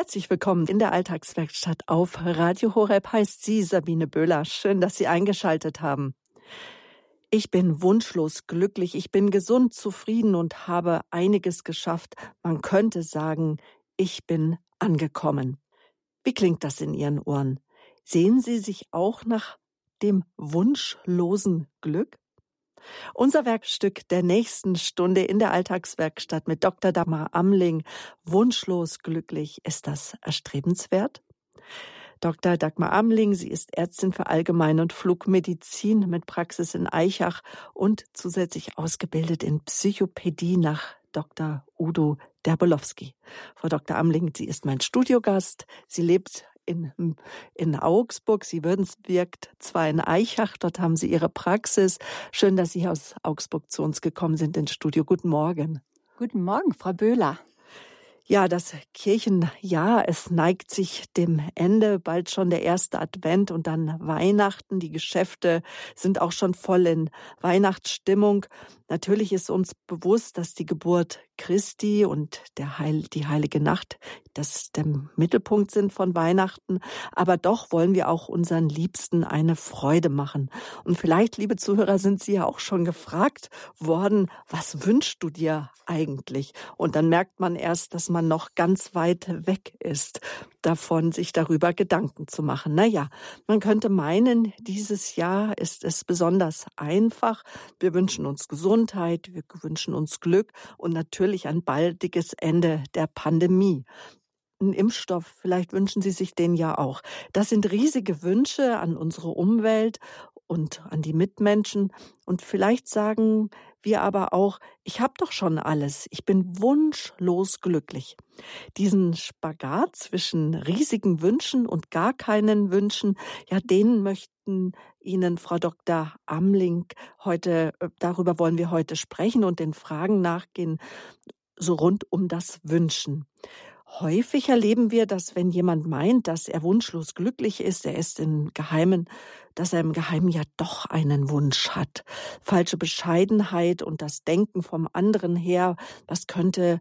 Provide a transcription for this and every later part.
Herzlich willkommen in der Alltagswerkstatt auf Radio Horeb heißt sie Sabine Böhler. Schön, dass Sie eingeschaltet haben. Ich bin wunschlos glücklich, ich bin gesund, zufrieden und habe einiges geschafft. Man könnte sagen, ich bin angekommen. Wie klingt das in Ihren Ohren? Sehen Sie sich auch nach dem wunschlosen Glück? Unser Werkstück der nächsten Stunde in der Alltagswerkstatt mit Dr. Dagmar Amling. Wunschlos glücklich. Ist das erstrebenswert? Dr. Dagmar Amling, sie ist Ärztin für Allgemein- und Flugmedizin mit Praxis in Eichach und zusätzlich ausgebildet in Psychopädie nach Dr. Udo Derbolowski. Frau Dr. Amling, sie ist mein Studiogast. Sie lebt in, in Augsburg. Sie wirkt zwar in Eichach, dort haben Sie Ihre Praxis. Schön, dass Sie aus Augsburg zu uns gekommen sind ins Studio. Guten Morgen. Guten Morgen, Frau Böhler. Ja, das Kirchenjahr, es neigt sich dem Ende, bald schon der erste Advent und dann Weihnachten. Die Geschäfte sind auch schon voll in Weihnachtsstimmung. Natürlich ist uns bewusst, dass die Geburt Christi und Heil, die heilige Nacht das der Mittelpunkt sind von Weihnachten. Aber doch wollen wir auch unseren Liebsten eine Freude machen. Und vielleicht, liebe Zuhörer, sind Sie ja auch schon gefragt worden, was wünschst du dir eigentlich? Und dann merkt man erst, dass man noch ganz weit weg ist davon, sich darüber Gedanken zu machen. Naja, man könnte meinen, dieses Jahr ist es besonders einfach. Wir wünschen uns Gesundheit, wir wünschen uns Glück und natürlich ein baldiges Ende der Pandemie einen Impfstoff. Vielleicht wünschen Sie sich den ja auch. Das sind riesige Wünsche an unsere Umwelt und an die Mitmenschen. Und vielleicht sagen wir aber auch, ich habe doch schon alles. Ich bin wunschlos glücklich. Diesen Spagat zwischen riesigen Wünschen und gar keinen Wünschen, ja, den möchten Ihnen Frau Dr. Amling heute, äh, darüber wollen wir heute sprechen und den Fragen nachgehen, so rund um das Wünschen. Häufig erleben wir, dass wenn jemand meint, dass er wunschlos glücklich ist, er ist im Geheimen, dass er im Geheimen ja doch einen Wunsch hat. Falsche Bescheidenheit und das Denken vom anderen her, was könnte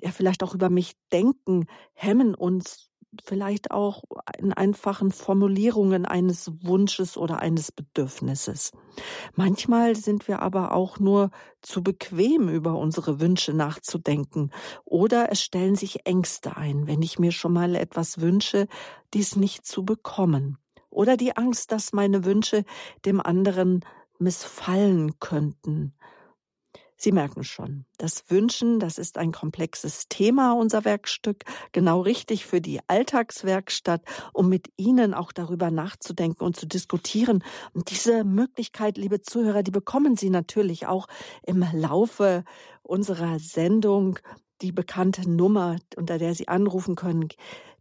er vielleicht auch über mich denken, hemmen uns vielleicht auch in einfachen Formulierungen eines Wunsches oder eines Bedürfnisses. Manchmal sind wir aber auch nur zu bequem, über unsere Wünsche nachzudenken, oder es stellen sich Ängste ein, wenn ich mir schon mal etwas wünsche, dies nicht zu bekommen, oder die Angst, dass meine Wünsche dem anderen missfallen könnten Sie merken schon, das Wünschen, das ist ein komplexes Thema, unser Werkstück, genau richtig für die Alltagswerkstatt, um mit Ihnen auch darüber nachzudenken und zu diskutieren. Und diese Möglichkeit, liebe Zuhörer, die bekommen Sie natürlich auch im Laufe unserer Sendung. Die bekannte Nummer, unter der Sie anrufen können,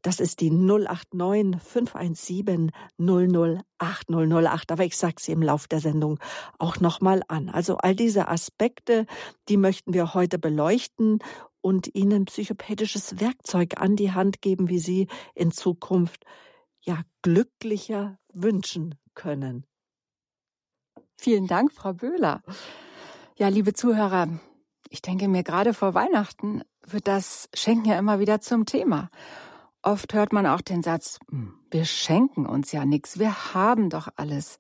das ist die 089 517 008 008. Aber ich sage sie im Lauf der Sendung auch nochmal an. Also all diese Aspekte, die möchten wir heute beleuchten und Ihnen psychopädisches Werkzeug an die Hand geben, wie Sie in Zukunft ja glücklicher wünschen können. Vielen Dank, Frau Böhler. Ja, liebe Zuhörer, ich denke mir, gerade vor Weihnachten wird das Schenken ja immer wieder zum Thema. Oft hört man auch den Satz, hm, wir schenken uns ja nichts, wir haben doch alles.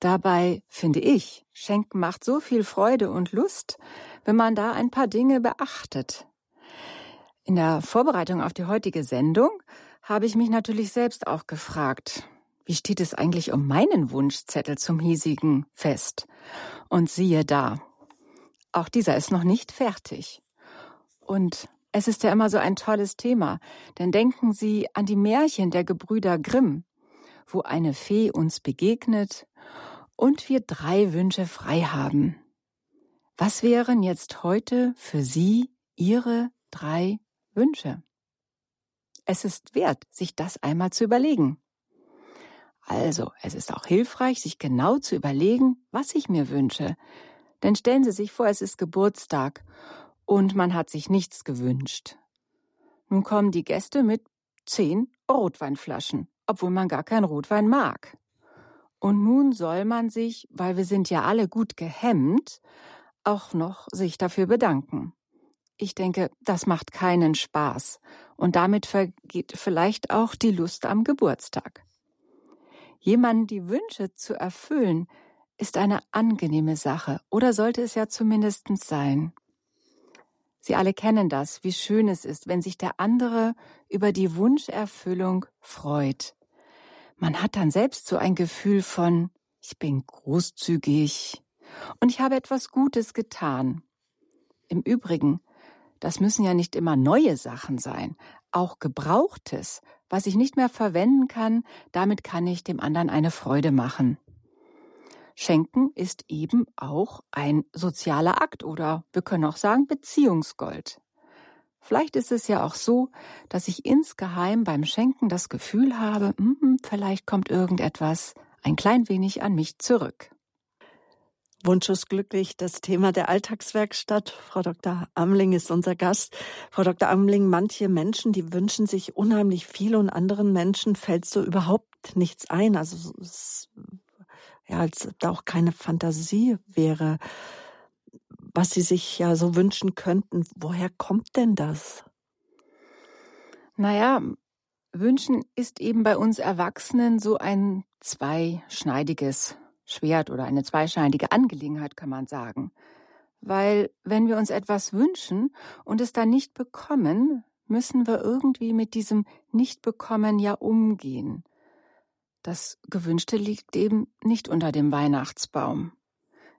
Dabei finde ich, Schenken macht so viel Freude und Lust, wenn man da ein paar Dinge beachtet. In der Vorbereitung auf die heutige Sendung habe ich mich natürlich selbst auch gefragt, wie steht es eigentlich um meinen Wunschzettel zum hiesigen Fest? Und siehe da, auch dieser ist noch nicht fertig. Und es ist ja immer so ein tolles Thema, denn denken Sie an die Märchen der Gebrüder Grimm, wo eine Fee uns begegnet und wir drei Wünsche frei haben. Was wären jetzt heute für Sie Ihre drei Wünsche? Es ist wert, sich das einmal zu überlegen. Also, es ist auch hilfreich, sich genau zu überlegen, was ich mir wünsche. Denn stellen Sie sich vor, es ist Geburtstag und man hat sich nichts gewünscht. Nun kommen die Gäste mit zehn Rotweinflaschen, obwohl man gar kein Rotwein mag. Und nun soll man sich, weil wir sind ja alle gut gehemmt, auch noch sich dafür bedanken. Ich denke, das macht keinen Spaß. Und damit vergeht vielleicht auch die Lust am Geburtstag. Jemanden die Wünsche zu erfüllen, ist eine angenehme Sache oder sollte es ja zumindest sein. Sie alle kennen das, wie schön es ist, wenn sich der andere über die Wunscherfüllung freut. Man hat dann selbst so ein Gefühl von, ich bin großzügig und ich habe etwas Gutes getan. Im Übrigen, das müssen ja nicht immer neue Sachen sein, auch Gebrauchtes, was ich nicht mehr verwenden kann, damit kann ich dem anderen eine Freude machen. Schenken ist eben auch ein sozialer Akt oder wir können auch sagen Beziehungsgold. Vielleicht ist es ja auch so, dass ich insgeheim beim Schenken das Gefühl habe, hm, vielleicht kommt irgendetwas ein klein wenig an mich zurück. Wunsch ist glücklich, das Thema der Alltagswerkstatt. Frau Dr. Amling ist unser Gast. Frau Dr. Amling, manche Menschen, die wünschen sich unheimlich viel und anderen Menschen fällt so überhaupt nichts ein. Also es, ja, als da auch keine Fantasie wäre, was sie sich ja so wünschen könnten. Woher kommt denn das? Naja, wünschen ist eben bei uns Erwachsenen so ein zweischneidiges Schwert oder eine zweischneidige Angelegenheit, kann man sagen. Weil wenn wir uns etwas wünschen und es dann nicht bekommen, müssen wir irgendwie mit diesem Nicht-Bekommen ja umgehen. Das Gewünschte liegt eben nicht unter dem Weihnachtsbaum.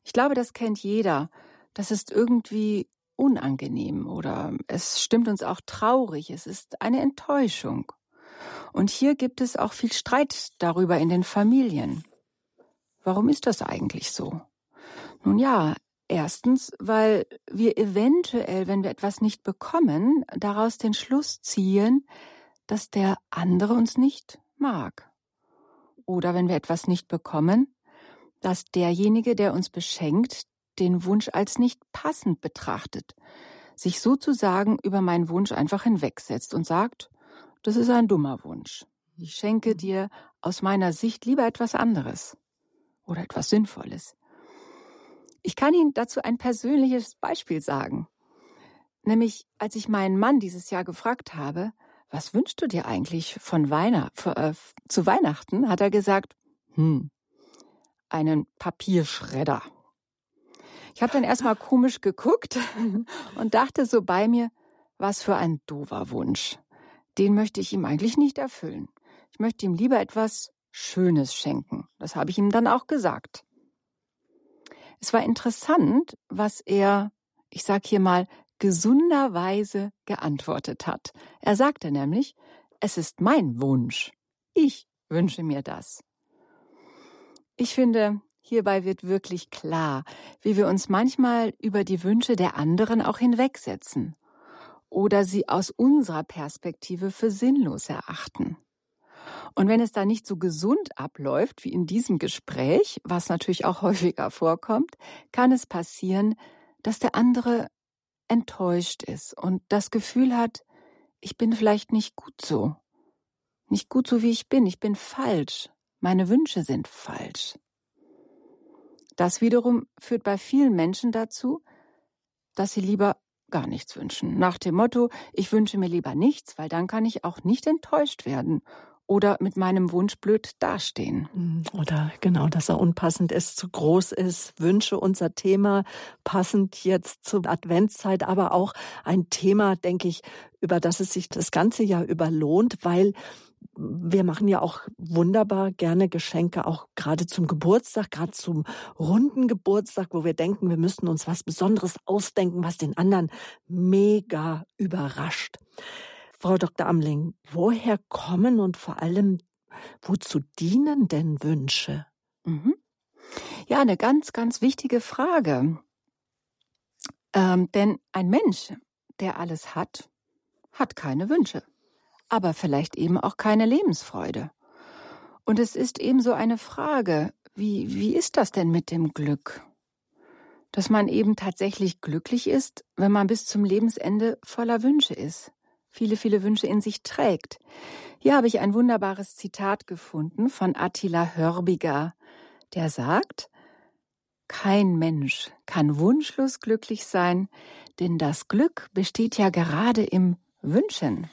Ich glaube, das kennt jeder. Das ist irgendwie unangenehm oder es stimmt uns auch traurig. Es ist eine Enttäuschung. Und hier gibt es auch viel Streit darüber in den Familien. Warum ist das eigentlich so? Nun ja, erstens, weil wir eventuell, wenn wir etwas nicht bekommen, daraus den Schluss ziehen, dass der andere uns nicht mag. Oder wenn wir etwas nicht bekommen, dass derjenige, der uns beschenkt, den Wunsch als nicht passend betrachtet, sich sozusagen über meinen Wunsch einfach hinwegsetzt und sagt, das ist ein dummer Wunsch. Ich schenke dir aus meiner Sicht lieber etwas anderes oder etwas Sinnvolles. Ich kann Ihnen dazu ein persönliches Beispiel sagen. Nämlich, als ich meinen Mann dieses Jahr gefragt habe, was wünschst du dir eigentlich von Weihnacht, äh, zu Weihnachten, hat er gesagt, hm, einen Papierschredder. Ich habe dann erstmal komisch geguckt und dachte so bei mir, was für ein doofer Wunsch. Den möchte ich ihm eigentlich nicht erfüllen. Ich möchte ihm lieber etwas Schönes schenken. Das habe ich ihm dann auch gesagt. Es war interessant, was er, ich sag hier mal, gesunderweise geantwortet hat. Er sagte nämlich, es ist mein Wunsch. Ich wünsche mir das. Ich finde, hierbei wird wirklich klar, wie wir uns manchmal über die Wünsche der anderen auch hinwegsetzen oder sie aus unserer Perspektive für sinnlos erachten. Und wenn es da nicht so gesund abläuft wie in diesem Gespräch, was natürlich auch häufiger vorkommt, kann es passieren, dass der andere enttäuscht ist und das Gefühl hat, ich bin vielleicht nicht gut so. Nicht gut so, wie ich bin. Ich bin falsch. Meine Wünsche sind falsch. Das wiederum führt bei vielen Menschen dazu, dass sie lieber gar nichts wünschen. Nach dem Motto, ich wünsche mir lieber nichts, weil dann kann ich auch nicht enttäuscht werden oder mit meinem Wunsch blöd dastehen. Mhm. Oder genau, dass er unpassend ist, zu groß ist. Wünsche unser Thema, passend jetzt zur Adventszeit, aber auch ein Thema, denke ich, über das es sich das ganze Jahr überlohnt, weil wir machen ja auch wunderbar gerne Geschenke, auch gerade zum Geburtstag, gerade zum runden Geburtstag, wo wir denken, wir müssten uns was Besonderes ausdenken, was den anderen mega überrascht. Frau Dr. Amling, woher kommen und vor allem, wozu dienen denn Wünsche? Mhm. Ja, eine ganz, ganz wichtige Frage. Ähm, denn ein Mensch, der alles hat, hat keine Wünsche, aber vielleicht eben auch keine Lebensfreude. Und es ist eben so eine Frage, wie, wie ist das denn mit dem Glück? Dass man eben tatsächlich glücklich ist, wenn man bis zum Lebensende voller Wünsche ist viele, viele Wünsche in sich trägt. Hier habe ich ein wunderbares Zitat gefunden von Attila Hörbiger, der sagt, kein Mensch kann wunschlos glücklich sein, denn das Glück besteht ja gerade im Wünschen.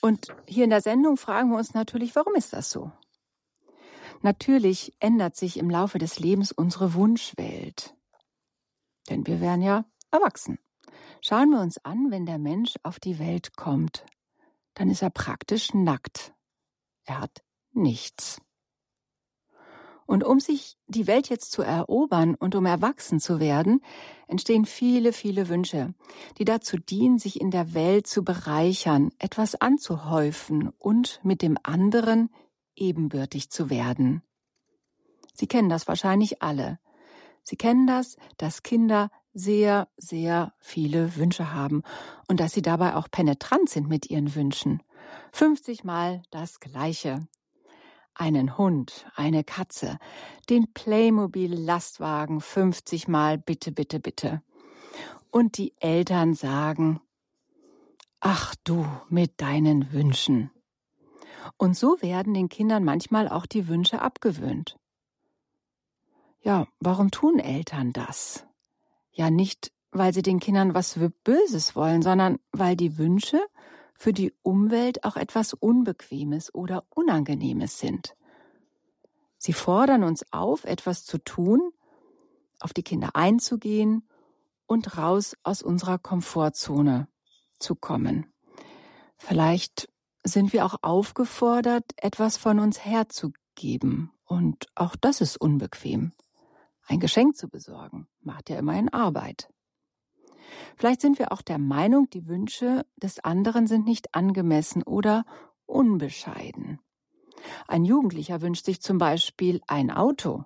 Und hier in der Sendung fragen wir uns natürlich, warum ist das so? Natürlich ändert sich im Laufe des Lebens unsere Wunschwelt. Denn wir werden ja erwachsen. Schauen wir uns an, wenn der Mensch auf die Welt kommt, dann ist er praktisch nackt. Er hat nichts. Und um sich die Welt jetzt zu erobern und um erwachsen zu werden, entstehen viele, viele Wünsche, die dazu dienen, sich in der Welt zu bereichern, etwas anzuhäufen und mit dem anderen ebenbürtig zu werden. Sie kennen das wahrscheinlich alle. Sie kennen das, dass Kinder sehr, sehr viele Wünsche haben und dass sie dabei auch penetrant sind mit ihren Wünschen. 50 Mal das Gleiche. Einen Hund, eine Katze, den Playmobil-Lastwagen 50 Mal bitte, bitte, bitte. Und die Eltern sagen, ach du mit deinen Wünschen. Und so werden den Kindern manchmal auch die Wünsche abgewöhnt. Ja, warum tun Eltern das? Ja, nicht, weil sie den Kindern was Böses wollen, sondern weil die Wünsche für die Umwelt auch etwas Unbequemes oder Unangenehmes sind. Sie fordern uns auf, etwas zu tun, auf die Kinder einzugehen und raus aus unserer Komfortzone zu kommen. Vielleicht sind wir auch aufgefordert, etwas von uns herzugeben. Und auch das ist unbequem. Ein Geschenk zu besorgen macht ja immerhin Arbeit. Vielleicht sind wir auch der Meinung, die Wünsche des anderen sind nicht angemessen oder unbescheiden. Ein Jugendlicher wünscht sich zum Beispiel ein Auto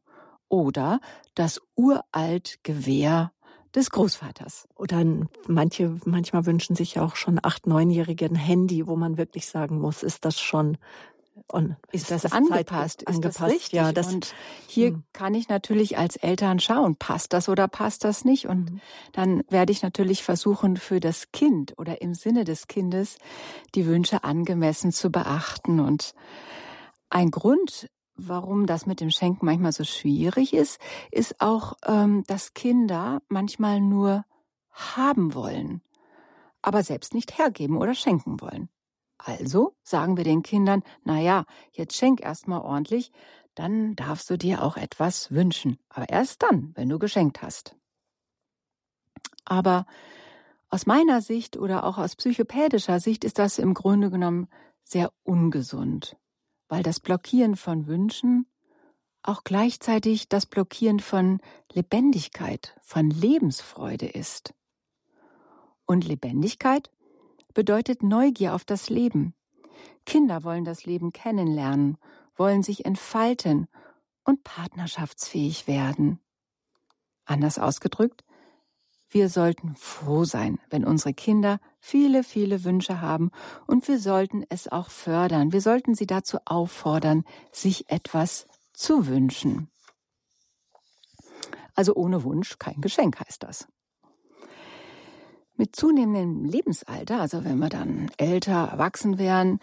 oder das uralt Gewehr des Großvaters. Oder manche, manchmal wünschen sich auch schon acht, neunjährige ein Handy, wo man wirklich sagen muss, ist das schon und ist das, das angepasst? Ist angepasst? Das richtig? Ja, das, und hier hm. kann ich natürlich als Eltern schauen, passt das oder passt das nicht? Und hm. dann werde ich natürlich versuchen, für das Kind oder im Sinne des Kindes die Wünsche angemessen zu beachten. Und ein Grund, warum das mit dem Schenken manchmal so schwierig ist, ist auch, ähm, dass Kinder manchmal nur haben wollen, aber selbst nicht hergeben oder schenken wollen. Also sagen wir den Kindern, na ja, jetzt schenk erst mal ordentlich, dann darfst du dir auch etwas wünschen, aber erst dann, wenn du geschenkt hast. Aber aus meiner Sicht oder auch aus psychopädischer Sicht ist das im Grunde genommen sehr ungesund, weil das Blockieren von Wünschen auch gleichzeitig das Blockieren von Lebendigkeit, von Lebensfreude ist. Und Lebendigkeit bedeutet Neugier auf das Leben. Kinder wollen das Leben kennenlernen, wollen sich entfalten und partnerschaftsfähig werden. Anders ausgedrückt, wir sollten froh sein, wenn unsere Kinder viele, viele Wünsche haben und wir sollten es auch fördern. Wir sollten sie dazu auffordern, sich etwas zu wünschen. Also ohne Wunsch kein Geschenk heißt das. Mit zunehmendem Lebensalter, also wenn wir dann älter, erwachsen werden,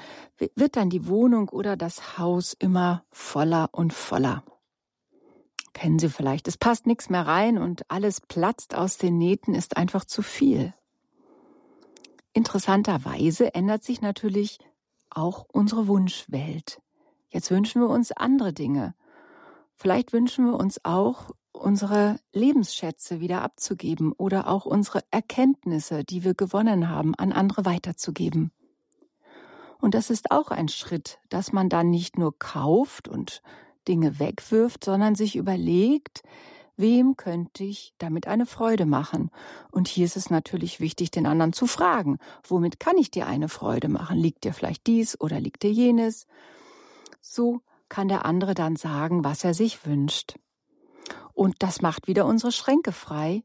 wird dann die Wohnung oder das Haus immer voller und voller. Kennen Sie vielleicht, es passt nichts mehr rein und alles platzt aus den Nähten, ist einfach zu viel. Interessanterweise ändert sich natürlich auch unsere Wunschwelt. Jetzt wünschen wir uns andere Dinge. Vielleicht wünschen wir uns auch unsere Lebensschätze wieder abzugeben oder auch unsere Erkenntnisse, die wir gewonnen haben, an andere weiterzugeben. Und das ist auch ein Schritt, dass man dann nicht nur kauft und Dinge wegwirft, sondern sich überlegt, wem könnte ich damit eine Freude machen? Und hier ist es natürlich wichtig, den anderen zu fragen, womit kann ich dir eine Freude machen? Liegt dir vielleicht dies oder liegt dir jenes? So kann der andere dann sagen, was er sich wünscht. Und das macht wieder unsere Schränke frei,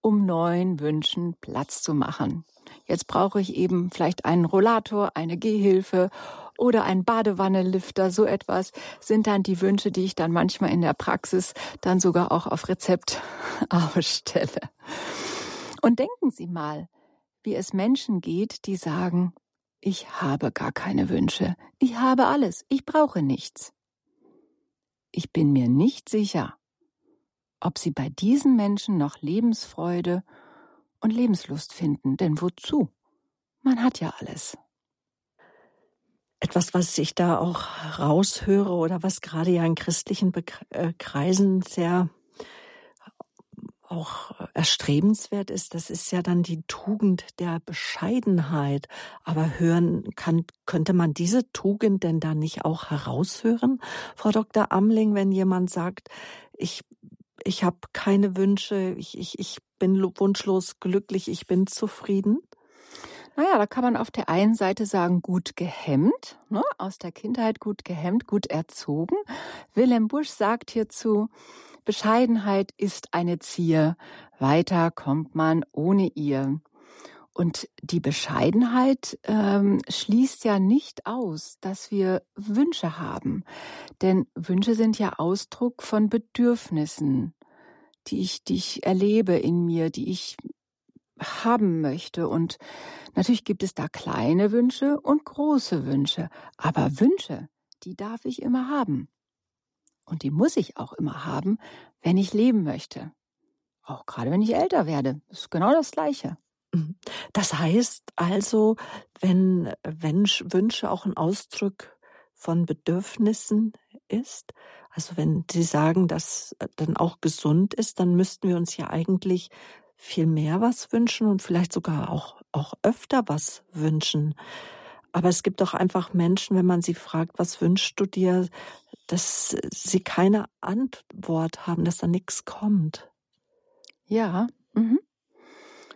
um neuen Wünschen Platz zu machen. Jetzt brauche ich eben vielleicht einen Rollator, eine Gehhilfe oder einen Badewannelifter, so etwas sind dann die Wünsche, die ich dann manchmal in der Praxis dann sogar auch auf Rezept ausstelle. Und denken Sie mal, wie es Menschen geht, die sagen, ich habe gar keine Wünsche, ich habe alles, ich brauche nichts. Ich bin mir nicht sicher, ob sie bei diesen Menschen noch Lebensfreude und Lebenslust finden. Denn wozu? Man hat ja alles. etwas, was ich da auch raushöre oder was gerade ja in christlichen Be äh, Kreisen sehr auch erstrebenswert ist, das ist ja dann die Tugend der Bescheidenheit. Aber hören kann, könnte man diese Tugend denn da nicht auch heraushören, Frau Dr. Amling, wenn jemand sagt, ich, ich habe keine Wünsche, ich, ich, ich bin wunschlos glücklich, ich bin zufrieden? Naja, da kann man auf der einen Seite sagen, gut gehemmt, ne? aus der Kindheit gut gehemmt, gut erzogen. Wilhelm Busch sagt hierzu, Bescheidenheit ist eine Zier, weiter kommt man ohne ihr. Und die Bescheidenheit ähm, schließt ja nicht aus, dass wir Wünsche haben. Denn Wünsche sind ja Ausdruck von Bedürfnissen, die ich, die ich erlebe in mir, die ich haben möchte. Und natürlich gibt es da kleine Wünsche und große Wünsche. Aber Wünsche, die darf ich immer haben. Und die muss ich auch immer haben, wenn ich leben möchte. Auch gerade wenn ich älter werde. Das ist genau das Gleiche. Mhm. Das heißt also, wenn, wenn Wünsche auch ein Ausdruck von Bedürfnissen ist, also wenn Sie sagen, dass dann auch gesund ist, dann müssten wir uns ja eigentlich viel mehr was wünschen und vielleicht sogar auch, auch öfter was wünschen. Aber es gibt doch einfach Menschen, wenn man sie fragt, was wünschst du dir, dass sie keine Antwort haben, dass da nichts kommt. Ja, mhm.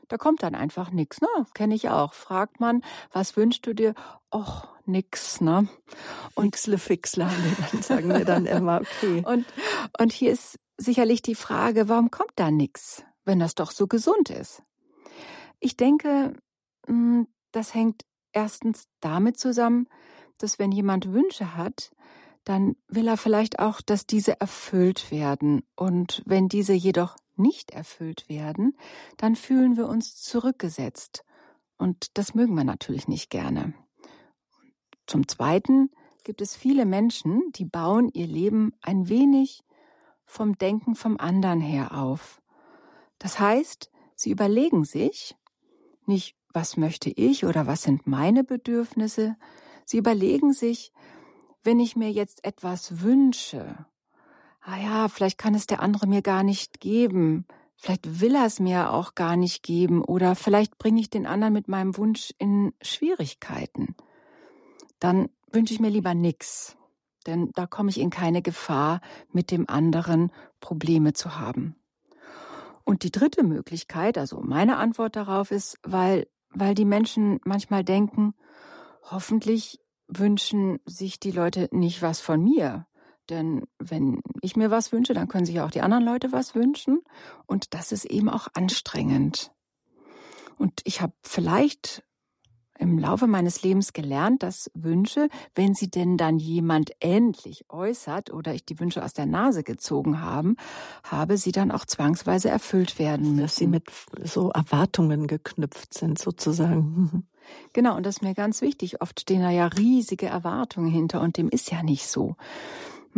Da kommt dann einfach nichts, ne? Kenne ich auch. Fragt man, was wünschst du dir? Och, nix, ne? Und Nixle fixle, dann sagen wir dann immer, okay. Und, und hier ist sicherlich die Frage, warum kommt da nichts, wenn das doch so gesund ist? Ich denke, hm, das hängt erstens damit zusammen, dass wenn jemand Wünsche hat, dann will er vielleicht auch, dass diese erfüllt werden. Und wenn diese jedoch nicht erfüllt werden, dann fühlen wir uns zurückgesetzt. Und das mögen wir natürlich nicht gerne. Zum Zweiten gibt es viele Menschen, die bauen ihr Leben ein wenig vom Denken vom anderen her auf. Das heißt, sie überlegen sich nicht, was möchte ich oder was sind meine Bedürfnisse, sie überlegen sich, wenn ich mir jetzt etwas wünsche, ah ja, vielleicht kann es der andere mir gar nicht geben, vielleicht will er es mir auch gar nicht geben oder vielleicht bringe ich den anderen mit meinem Wunsch in Schwierigkeiten, dann wünsche ich mir lieber nichts, denn da komme ich in keine Gefahr, mit dem anderen Probleme zu haben. Und die dritte Möglichkeit, also meine Antwort darauf ist, weil, weil die Menschen manchmal denken, hoffentlich wünschen sich die Leute nicht was von mir. Denn wenn ich mir was wünsche, dann können sich auch die anderen Leute was wünschen. Und das ist eben auch anstrengend. Und ich habe vielleicht im Laufe meines Lebens gelernt, dass Wünsche, wenn sie denn dann jemand endlich äußert oder ich die Wünsche aus der Nase gezogen haben, habe sie dann auch zwangsweise erfüllt werden müssen. Dass sie mit so Erwartungen geknüpft sind, sozusagen. Genau, und das ist mir ganz wichtig. Oft stehen da ja riesige Erwartungen hinter und dem ist ja nicht so.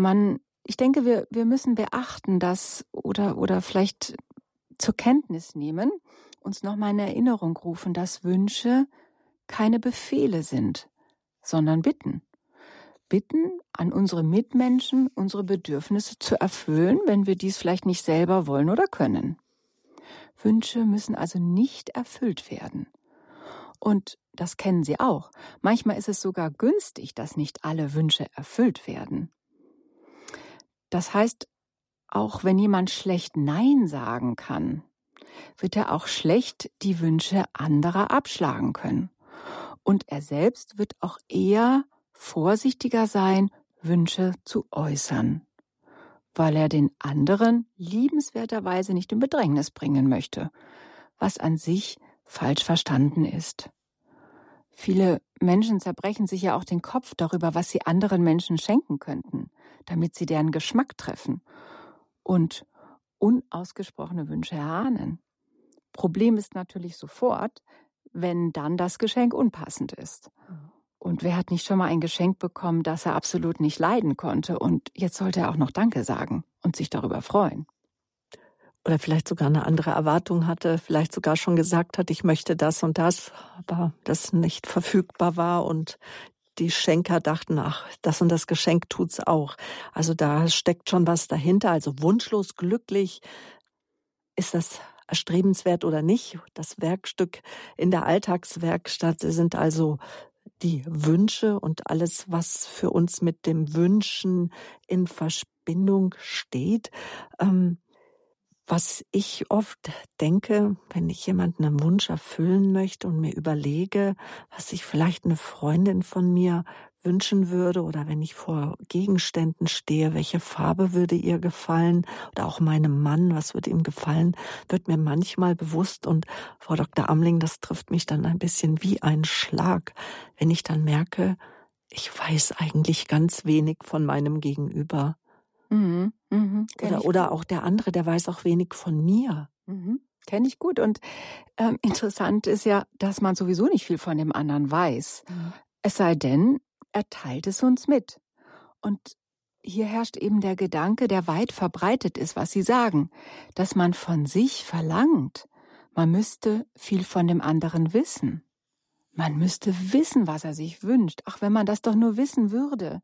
Man, ich denke, wir, wir müssen beachten, dass oder, oder vielleicht zur Kenntnis nehmen, uns nochmal in Erinnerung rufen, dass Wünsche keine Befehle sind, sondern Bitten. Bitten an unsere Mitmenschen, unsere Bedürfnisse zu erfüllen, wenn wir dies vielleicht nicht selber wollen oder können. Wünsche müssen also nicht erfüllt werden. Und das kennen Sie auch. Manchmal ist es sogar günstig, dass nicht alle Wünsche erfüllt werden. Das heißt, auch wenn jemand schlecht Nein sagen kann, wird er auch schlecht die Wünsche anderer abschlagen können. Und er selbst wird auch eher vorsichtiger sein, Wünsche zu äußern, weil er den anderen liebenswerterweise nicht in Bedrängnis bringen möchte, was an sich falsch verstanden ist. Viele Menschen zerbrechen sich ja auch den Kopf darüber, was sie anderen Menschen schenken könnten, damit sie deren Geschmack treffen und unausgesprochene Wünsche erahnen. Problem ist natürlich sofort, wenn dann das Geschenk unpassend ist. Und wer hat nicht schon mal ein Geschenk bekommen, das er absolut nicht leiden konnte und jetzt sollte er auch noch Danke sagen und sich darüber freuen? Oder vielleicht sogar eine andere Erwartung hatte, vielleicht sogar schon gesagt hat, ich möchte das und das, aber das nicht verfügbar war und die Schenker dachten, ach, das und das Geschenk tut's auch. Also da steckt schon was dahinter. Also wunschlos glücklich ist das erstrebenswert oder nicht. Das Werkstück in der Alltagswerkstatt sind also die Wünsche und alles, was für uns mit dem Wünschen in Verbindung steht. Ähm, was ich oft denke, wenn ich jemanden einen Wunsch erfüllen möchte und mir überlege, was sich vielleicht eine Freundin von mir wünschen würde oder wenn ich vor Gegenständen stehe, welche Farbe würde ihr gefallen oder auch meinem Mann, was würde ihm gefallen, wird mir manchmal bewusst und Frau Dr. Amling, das trifft mich dann ein bisschen wie ein Schlag, wenn ich dann merke, ich weiß eigentlich ganz wenig von meinem Gegenüber. Mhm, mhm, oder, oder auch der andere, der weiß auch wenig von mir. Mhm, Kenne ich gut. Und ähm, interessant ist ja, dass man sowieso nicht viel von dem anderen weiß. Mhm. Es sei denn, er teilt es uns mit. Und hier herrscht eben der Gedanke, der weit verbreitet ist, was Sie sagen, dass man von sich verlangt, man müsste viel von dem anderen wissen. Man müsste wissen, was er sich wünscht. Ach, wenn man das doch nur wissen würde.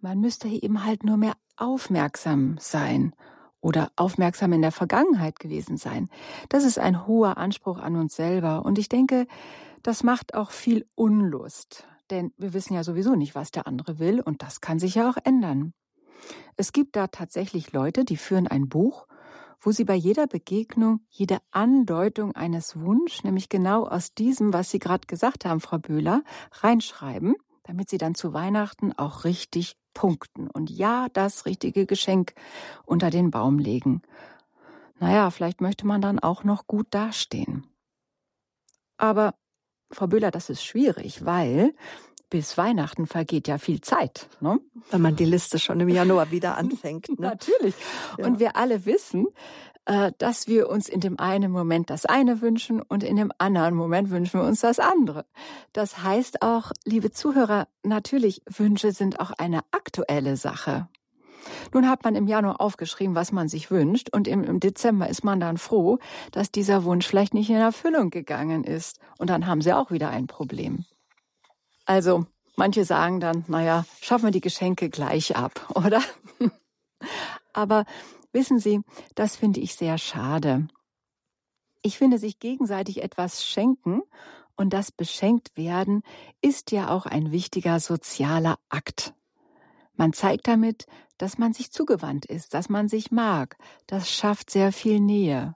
Man müsste eben halt nur mehr aufmerksam sein oder aufmerksam in der Vergangenheit gewesen sein. Das ist ein hoher Anspruch an uns selber. Und ich denke, das macht auch viel Unlust. Denn wir wissen ja sowieso nicht, was der andere will. Und das kann sich ja auch ändern. Es gibt da tatsächlich Leute, die führen ein Buch, wo sie bei jeder Begegnung jede Andeutung eines Wunsch, nämlich genau aus diesem, was Sie gerade gesagt haben, Frau Böhler, reinschreiben damit sie dann zu Weihnachten auch richtig punkten und ja, das richtige Geschenk unter den Baum legen. Naja, vielleicht möchte man dann auch noch gut dastehen. Aber, Frau Bühler, das ist schwierig, weil bis Weihnachten vergeht ja viel Zeit. Ne? Wenn man die Liste schon im Januar wieder anfängt. Ne? Natürlich. Ja. Und wir alle wissen, dass wir uns in dem einen Moment das eine wünschen und in dem anderen Moment wünschen wir uns das andere. Das heißt auch, liebe Zuhörer, natürlich, Wünsche sind auch eine aktuelle Sache. Nun hat man im Januar aufgeschrieben, was man sich wünscht, und im, Dezember ist man dann froh, dass dieser Wunsch vielleicht nicht in Erfüllung gegangen ist. Und dann haben sie auch wieder ein Problem. Also, manche sagen dann, naja, schaffen wir die Geschenke gleich ab, oder? Aber Wissen Sie, das finde ich sehr schade. Ich finde, sich gegenseitig etwas schenken und das beschenkt werden ist ja auch ein wichtiger sozialer Akt. Man zeigt damit, dass man sich zugewandt ist, dass man sich mag. Das schafft sehr viel Nähe.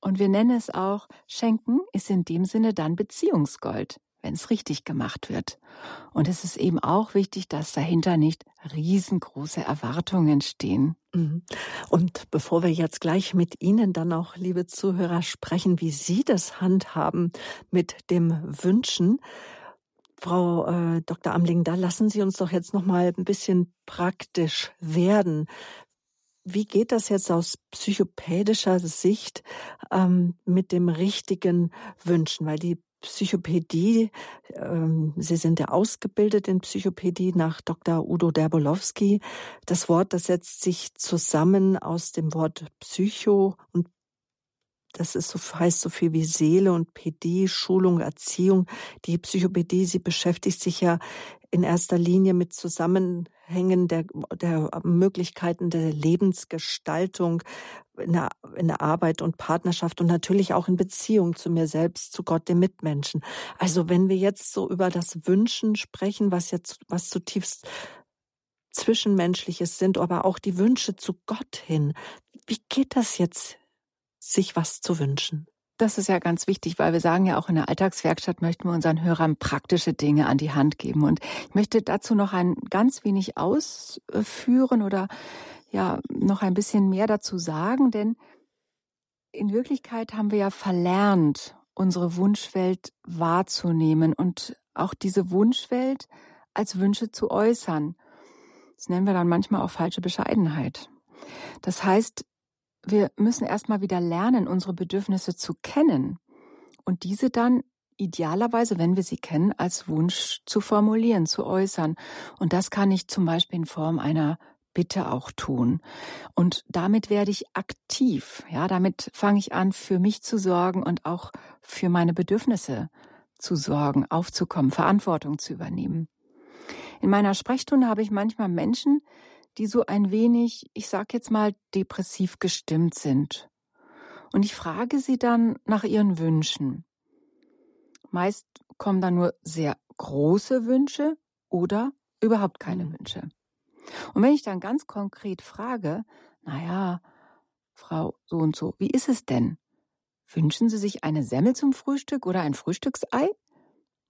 Und wir nennen es auch, Schenken ist in dem Sinne dann Beziehungsgold wenn es richtig gemacht wird. Und es ist eben auch wichtig, dass dahinter nicht riesengroße Erwartungen stehen. Mhm. Und bevor wir jetzt gleich mit Ihnen dann auch, liebe Zuhörer, sprechen, wie Sie das handhaben mit dem Wünschen, Frau äh, Dr. Amling, da lassen Sie uns doch jetzt noch mal ein bisschen praktisch werden. Wie geht das jetzt aus psychopädischer Sicht ähm, mit dem richtigen Wünschen? Weil die Psychopädie. Ähm, Sie sind ja ausgebildet in Psychopädie nach Dr. Udo Derbolowski. Das Wort, das setzt sich zusammen aus dem Wort Psycho und das ist so, heißt so viel wie Seele und Pädie, Schulung, Erziehung. Die Psychopädie, sie beschäftigt sich ja in erster Linie mit Zusammenhängen der, der Möglichkeiten der Lebensgestaltung in der, in der Arbeit und Partnerschaft und natürlich auch in Beziehung zu mir selbst, zu Gott, dem Mitmenschen. Also wenn wir jetzt so über das Wünschen sprechen, was jetzt, was zutiefst Zwischenmenschliches sind, aber auch die Wünsche zu Gott hin. Wie geht das jetzt, sich was zu wünschen? Das ist ja ganz wichtig, weil wir sagen ja auch in der Alltagswerkstatt möchten wir unseren Hörern praktische Dinge an die Hand geben. Und ich möchte dazu noch ein ganz wenig ausführen oder ja noch ein bisschen mehr dazu sagen, denn in Wirklichkeit haben wir ja verlernt, unsere Wunschwelt wahrzunehmen und auch diese Wunschwelt als Wünsche zu äußern. Das nennen wir dann manchmal auch falsche Bescheidenheit. Das heißt, wir müssen erstmal wieder lernen, unsere Bedürfnisse zu kennen und diese dann idealerweise, wenn wir sie kennen, als Wunsch zu formulieren, zu äußern. Und das kann ich zum Beispiel in Form einer Bitte auch tun. Und damit werde ich aktiv. Ja, damit fange ich an, für mich zu sorgen und auch für meine Bedürfnisse zu sorgen, aufzukommen, Verantwortung zu übernehmen. In meiner Sprechstunde habe ich manchmal Menschen, die so ein wenig, ich sag jetzt mal, depressiv gestimmt sind. Und ich frage sie dann nach ihren Wünschen. Meist kommen dann nur sehr große Wünsche oder überhaupt keine mhm. Wünsche. Und wenn ich dann ganz konkret frage, naja, Frau so und so, wie ist es denn? Wünschen Sie sich eine Semmel zum Frühstück oder ein Frühstücksei?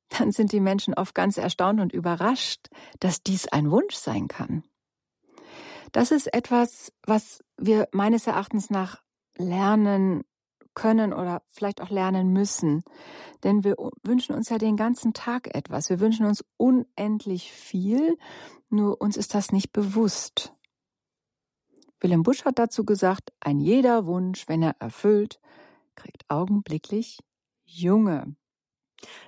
Dann sind die Menschen oft ganz erstaunt und überrascht, dass dies ein Wunsch sein kann. Das ist etwas, was wir meines Erachtens nach lernen können oder vielleicht auch lernen müssen. Denn wir wünschen uns ja den ganzen Tag etwas. Wir wünschen uns unendlich viel, nur uns ist das nicht bewusst. Willem Busch hat dazu gesagt, ein jeder Wunsch, wenn er erfüllt, kriegt augenblicklich Junge.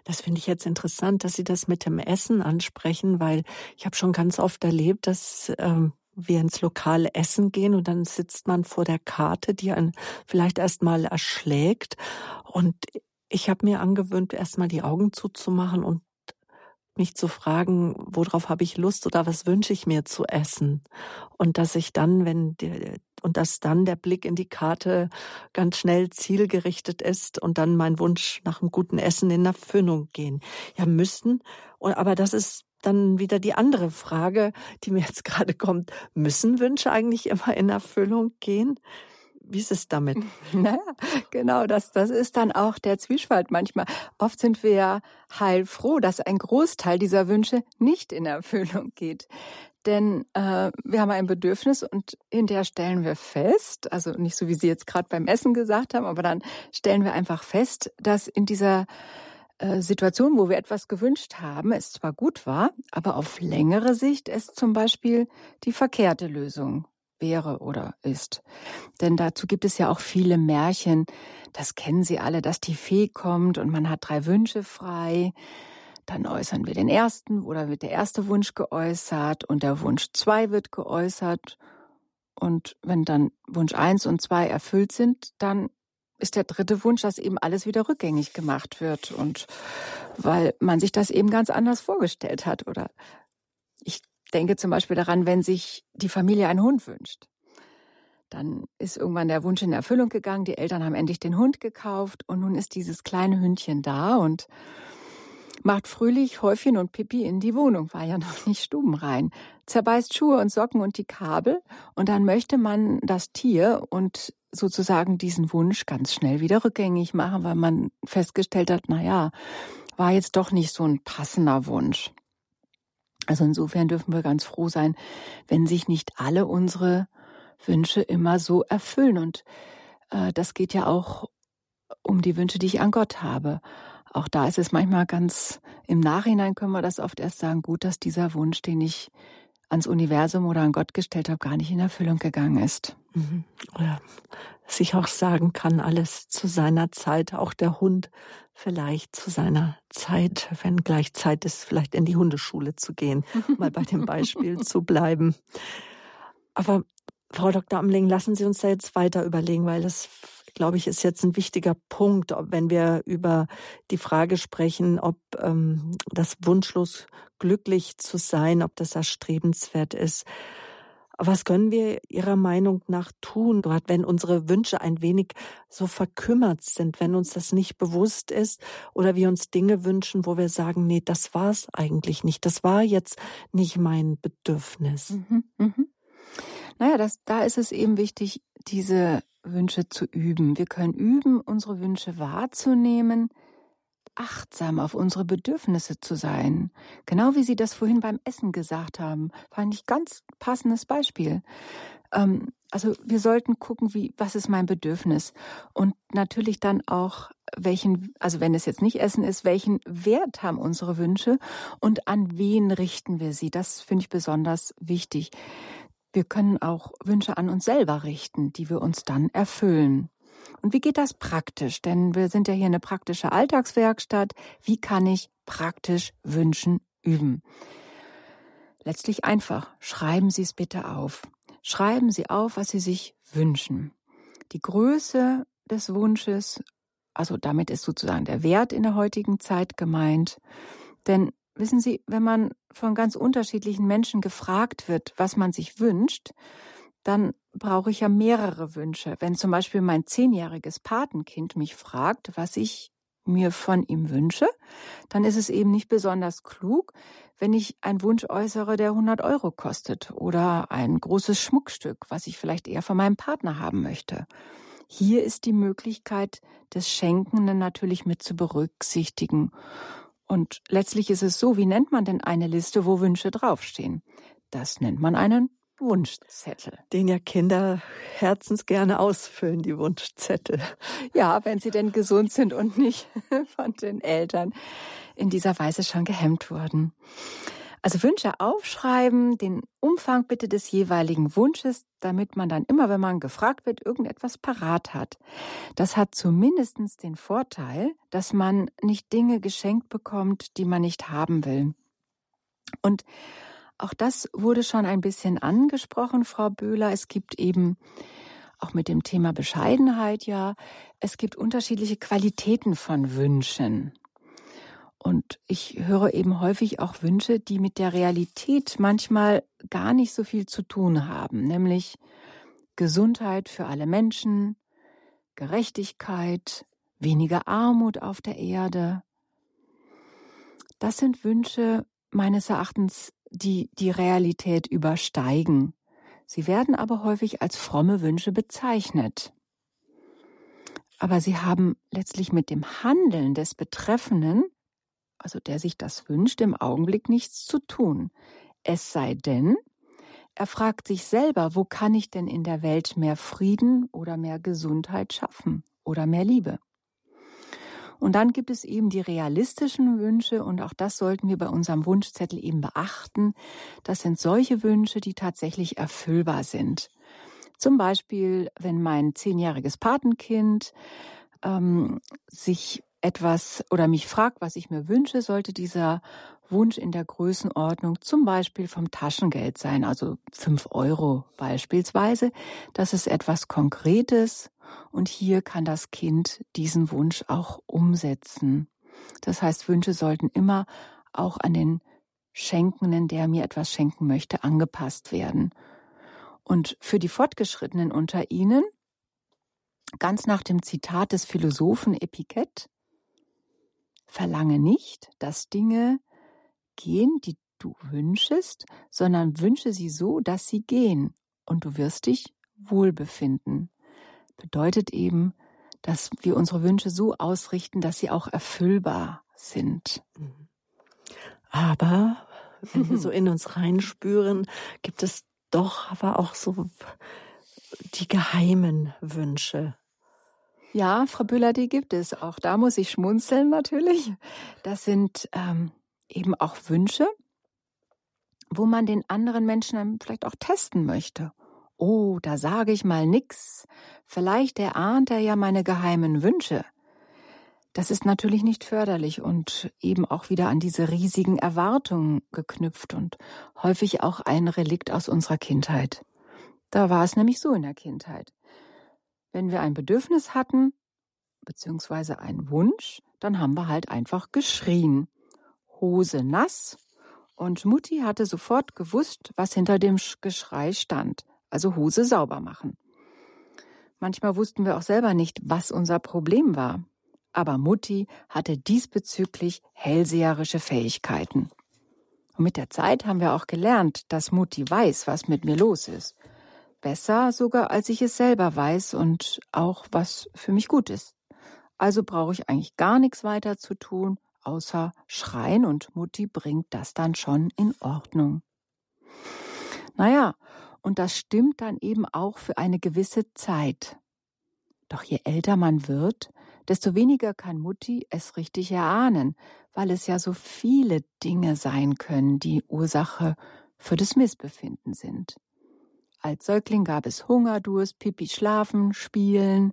Das finde ich jetzt interessant, dass Sie das mit dem Essen ansprechen, weil ich habe schon ganz oft erlebt, dass ähm, wir ins lokale Essen gehen und dann sitzt man vor der Karte, die einen vielleicht erst mal erschlägt. Und ich habe mir angewöhnt, erst mal die Augen zuzumachen und mich zu fragen, worauf habe ich Lust oder was wünsche ich mir zu essen? Und dass ich dann, wenn die, und dass dann der Blick in die Karte ganz schnell zielgerichtet ist und dann mein Wunsch nach einem guten Essen in Erfüllung gehen. Ja, müssten. Aber das ist dann wieder die andere Frage, die mir jetzt gerade kommt. Müssen Wünsche eigentlich immer in Erfüllung gehen? Wie ist es damit? Naja, genau, das, das ist dann auch der Zwiespalt manchmal. Oft sind wir ja heilfroh, dass ein Großteil dieser Wünsche nicht in Erfüllung geht. Denn äh, wir haben ein Bedürfnis und hinterher stellen wir fest, also nicht so wie Sie jetzt gerade beim Essen gesagt haben, aber dann stellen wir einfach fest, dass in dieser Situation, wo wir etwas gewünscht haben, es zwar gut war, aber auf längere Sicht es zum Beispiel die verkehrte Lösung wäre oder ist. Denn dazu gibt es ja auch viele Märchen, das kennen Sie alle, dass die Fee kommt und man hat drei Wünsche frei. Dann äußern wir den ersten oder wird der erste Wunsch geäußert und der Wunsch zwei wird geäußert. Und wenn dann Wunsch eins und zwei erfüllt sind, dann ist der dritte Wunsch, dass eben alles wieder rückgängig gemacht wird und weil man sich das eben ganz anders vorgestellt hat oder ich denke zum Beispiel daran, wenn sich die Familie einen Hund wünscht. Dann ist irgendwann der Wunsch in Erfüllung gegangen, die Eltern haben endlich den Hund gekauft und nun ist dieses kleine Hündchen da und macht fröhlich Häufchen und Pipi in die Wohnung, war ja noch nicht stubenrein, zerbeißt Schuhe und Socken und die Kabel und dann möchte man das Tier und sozusagen diesen Wunsch ganz schnell wieder rückgängig machen, weil man festgestellt hat, na ja, war jetzt doch nicht so ein passender Wunsch. Also insofern dürfen wir ganz froh sein, wenn sich nicht alle unsere Wünsche immer so erfüllen. Und äh, das geht ja auch um die Wünsche, die ich an Gott habe. Auch da ist es manchmal ganz, im Nachhinein können wir das oft erst sagen, gut, dass dieser Wunsch, den ich ans Universum oder an Gott gestellt habe, gar nicht in Erfüllung gegangen ist. Mhm. Oder sich auch sagen kann, alles zu seiner Zeit, auch der Hund vielleicht zu seiner Zeit, wenn gleich Zeit ist, vielleicht in die Hundeschule zu gehen, mal bei dem Beispiel zu bleiben. Aber Frau Dr. Amling, lassen Sie uns da jetzt weiter überlegen, weil das glaube ich, ist jetzt ein wichtiger Punkt, wenn wir über die Frage sprechen, ob ähm, das wunschlos glücklich zu sein, ob das erstrebenswert ist. Was können wir Ihrer Meinung nach tun, gerade wenn unsere Wünsche ein wenig so verkümmert sind, wenn uns das nicht bewusst ist oder wir uns Dinge wünschen, wo wir sagen, nee, das war es eigentlich nicht, das war jetzt nicht mein Bedürfnis. Mhm, mhm. Naja, das, da ist es eben wichtig, diese Wünsche zu üben. Wir können üben, unsere Wünsche wahrzunehmen, achtsam auf unsere Bedürfnisse zu sein. Genau wie Sie das vorhin beim Essen gesagt haben, fand ich ganz passendes Beispiel. Ähm, also wir sollten gucken, wie, was ist mein Bedürfnis? Und natürlich dann auch, welchen, also wenn es jetzt nicht Essen ist, welchen Wert haben unsere Wünsche und an wen richten wir sie? Das finde ich besonders wichtig. Wir können auch Wünsche an uns selber richten, die wir uns dann erfüllen. Und wie geht das praktisch? Denn wir sind ja hier eine praktische Alltagswerkstatt. Wie kann ich praktisch Wünschen üben? Letztlich einfach. Schreiben Sie es bitte auf. Schreiben Sie auf, was Sie sich wünschen. Die Größe des Wunsches, also damit ist sozusagen der Wert in der heutigen Zeit gemeint. Denn wissen Sie, wenn man von ganz unterschiedlichen Menschen gefragt wird, was man sich wünscht, dann brauche ich ja mehrere Wünsche. Wenn zum Beispiel mein zehnjähriges Patenkind mich fragt, was ich mir von ihm wünsche, dann ist es eben nicht besonders klug, wenn ich einen Wunsch äußere, der 100 Euro kostet oder ein großes Schmuckstück, was ich vielleicht eher von meinem Partner haben möchte. Hier ist die Möglichkeit des Schenkenden natürlich mit zu berücksichtigen. Und letztlich ist es so, wie nennt man denn eine Liste, wo Wünsche draufstehen? Das nennt man einen Wunschzettel. Den ja Kinder herzens gerne ausfüllen, die Wunschzettel. Ja, wenn sie denn gesund sind und nicht von den Eltern in dieser Weise schon gehemmt wurden. Also Wünsche aufschreiben, den Umfang bitte des jeweiligen Wunsches, damit man dann immer, wenn man gefragt wird, irgendetwas parat hat. Das hat zumindest den Vorteil, dass man nicht Dinge geschenkt bekommt, die man nicht haben will. Und auch das wurde schon ein bisschen angesprochen, Frau Böhler. Es gibt eben auch mit dem Thema Bescheidenheit ja, es gibt unterschiedliche Qualitäten von Wünschen. Und ich höre eben häufig auch Wünsche, die mit der Realität manchmal gar nicht so viel zu tun haben, nämlich Gesundheit für alle Menschen, Gerechtigkeit, weniger Armut auf der Erde. Das sind Wünsche meines Erachtens, die die Realität übersteigen. Sie werden aber häufig als fromme Wünsche bezeichnet. Aber sie haben letztlich mit dem Handeln des Betreffenden, also der sich das wünscht, im Augenblick nichts zu tun. Es sei denn, er fragt sich selber, wo kann ich denn in der Welt mehr Frieden oder mehr Gesundheit schaffen oder mehr Liebe? Und dann gibt es eben die realistischen Wünsche und auch das sollten wir bei unserem Wunschzettel eben beachten. Das sind solche Wünsche, die tatsächlich erfüllbar sind. Zum Beispiel, wenn mein zehnjähriges Patenkind ähm, sich etwas oder mich fragt, was ich mir wünsche, sollte dieser Wunsch in der Größenordnung zum Beispiel vom Taschengeld sein, also fünf Euro beispielsweise. Das ist etwas Konkretes und hier kann das Kind diesen Wunsch auch umsetzen. Das heißt, Wünsche sollten immer auch an den Schenkenden, der mir etwas schenken möchte, angepasst werden. Und für die Fortgeschrittenen unter Ihnen, ganz nach dem Zitat des Philosophen Epikett, verlange nicht, dass Dinge gehen, die du wünschest, sondern wünsche sie so, dass sie gehen, und du wirst dich wohlbefinden bedeutet eben, dass wir unsere Wünsche so ausrichten, dass sie auch erfüllbar sind. Mhm. Aber wenn wir so in uns reinspüren, gibt es doch aber auch so die geheimen Wünsche. Ja, Frau Büller, die gibt es. Auch da muss ich schmunzeln natürlich. Das sind ähm, eben auch Wünsche, wo man den anderen Menschen vielleicht auch testen möchte Oh, da sage ich mal nix. Vielleicht erahnt er ja meine geheimen Wünsche. Das ist natürlich nicht förderlich und eben auch wieder an diese riesigen Erwartungen geknüpft und häufig auch ein Relikt aus unserer Kindheit. Da war es nämlich so in der Kindheit. Wenn wir ein Bedürfnis hatten, beziehungsweise einen Wunsch, dann haben wir halt einfach geschrien. Hose nass. Und Mutti hatte sofort gewusst, was hinter dem Geschrei stand also Hose sauber machen. Manchmal wussten wir auch selber nicht, was unser Problem war. Aber Mutti hatte diesbezüglich hellseherische Fähigkeiten. Und mit der Zeit haben wir auch gelernt, dass Mutti weiß, was mit mir los ist. Besser sogar, als ich es selber weiß und auch, was für mich gut ist. Also brauche ich eigentlich gar nichts weiter zu tun, außer schreien und Mutti bringt das dann schon in Ordnung. Naja, und das stimmt dann eben auch für eine gewisse Zeit. Doch je älter man wird, desto weniger kann Mutti es richtig erahnen, weil es ja so viele Dinge sein können, die Ursache für das Missbefinden sind. Als Säugling gab es Hunger, Durst, Pipi, Schlafen, Spielen.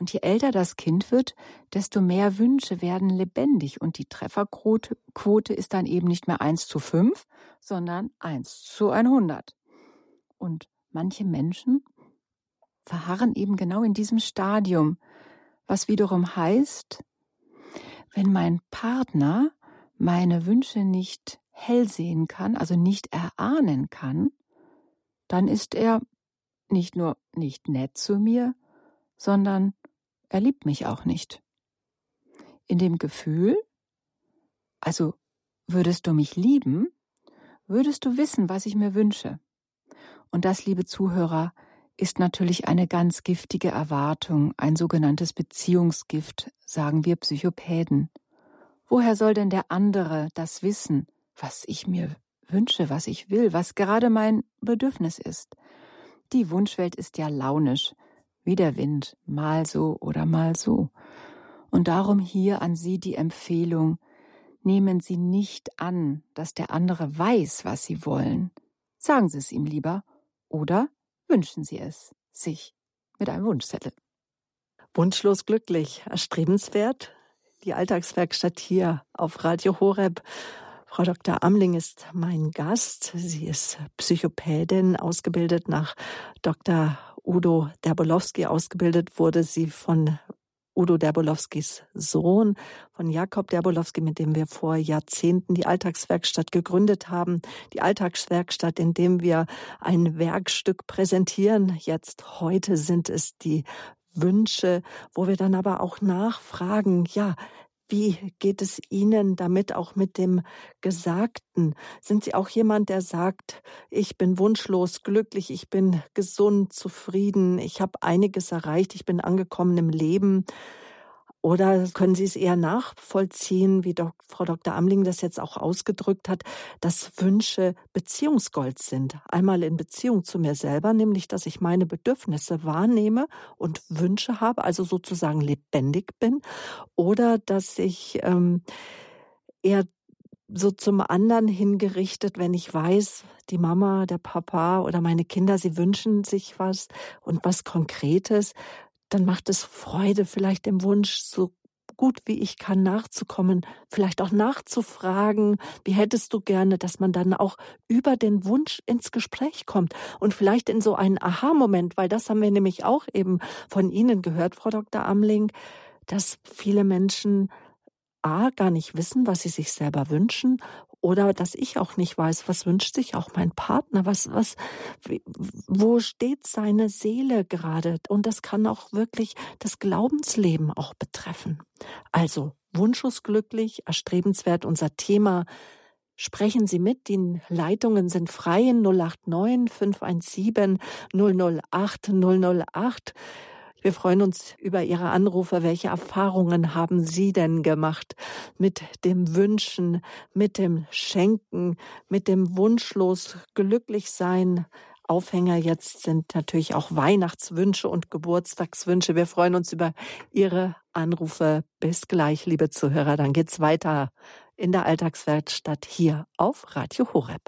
Und je älter das Kind wird, desto mehr Wünsche werden lebendig und die Trefferquote ist dann eben nicht mehr 1 zu 5, sondern 1 zu 100. Und manche Menschen verharren eben genau in diesem Stadium, was wiederum heißt, wenn mein Partner meine Wünsche nicht hell sehen kann, also nicht erahnen kann, dann ist er nicht nur nicht nett zu mir, sondern er liebt mich auch nicht. In dem Gefühl, also würdest du mich lieben, würdest du wissen, was ich mir wünsche. Und das, liebe Zuhörer, ist natürlich eine ganz giftige Erwartung, ein sogenanntes Beziehungsgift, sagen wir Psychopäden. Woher soll denn der andere das wissen, was ich mir wünsche, was ich will, was gerade mein Bedürfnis ist? Die Wunschwelt ist ja launisch, wie der Wind, mal so oder mal so. Und darum hier an Sie die Empfehlung, nehmen Sie nicht an, dass der andere weiß, was Sie wollen. Sagen Sie es ihm lieber oder wünschen Sie es sich mit einem Wunschzettel. Wunschlos glücklich, erstrebenswert. Die Alltagswerkstatt hier auf Radio Horeb. Frau Dr. Amling ist mein Gast. Sie ist Psychopädin, ausgebildet nach Dr. Udo Derbolowski. Ausgebildet wurde sie von Udo Derbolowskis Sohn, von Jakob Derbolowski, mit dem wir vor Jahrzehnten die Alltagswerkstatt gegründet haben. Die Alltagswerkstatt, in dem wir ein Werkstück präsentieren. Jetzt heute sind es die Wünsche, wo wir dann aber auch nachfragen, ja, wie geht es Ihnen damit auch mit dem Gesagten? Sind Sie auch jemand, der sagt, ich bin wunschlos glücklich, ich bin gesund, zufrieden, ich habe einiges erreicht, ich bin angekommen im Leben? Oder können Sie es eher nachvollziehen, wie Dok Frau Dr. Amling das jetzt auch ausgedrückt hat, dass Wünsche Beziehungsgold sind? Einmal in Beziehung zu mir selber, nämlich dass ich meine Bedürfnisse wahrnehme und Wünsche habe, also sozusagen lebendig bin, oder dass ich ähm, eher so zum anderen hingerichtet, wenn ich weiß, die Mama, der Papa oder meine Kinder, sie wünschen sich was und was Konkretes, dann macht es Freude, vielleicht dem Wunsch, so gut wie ich kann nachzukommen, vielleicht auch nachzufragen, wie hättest du gerne, dass man dann auch über den Wunsch ins Gespräch kommt und vielleicht in so einen Aha-Moment, weil das haben wir nämlich auch eben von Ihnen gehört, Frau Dr. Amling, dass viele Menschen A, gar nicht wissen, was sie sich selber wünschen oder dass ich auch nicht weiß, was wünscht sich auch mein Partner, was, was, wo steht seine Seele gerade? Und das kann auch wirklich das Glaubensleben auch betreffen. Also, wunschlos glücklich, erstrebenswert unser Thema. Sprechen Sie mit, die Leitungen sind frei 089 517 008 008. Wir freuen uns über Ihre Anrufe. Welche Erfahrungen haben Sie denn gemacht mit dem Wünschen, mit dem Schenken, mit dem wunschlos glücklich sein? Aufhänger jetzt sind natürlich auch Weihnachtswünsche und Geburtstagswünsche. Wir freuen uns über Ihre Anrufe. Bis gleich, liebe Zuhörer. Dann geht's weiter in der Alltagswerkstatt hier auf Radio Horeb.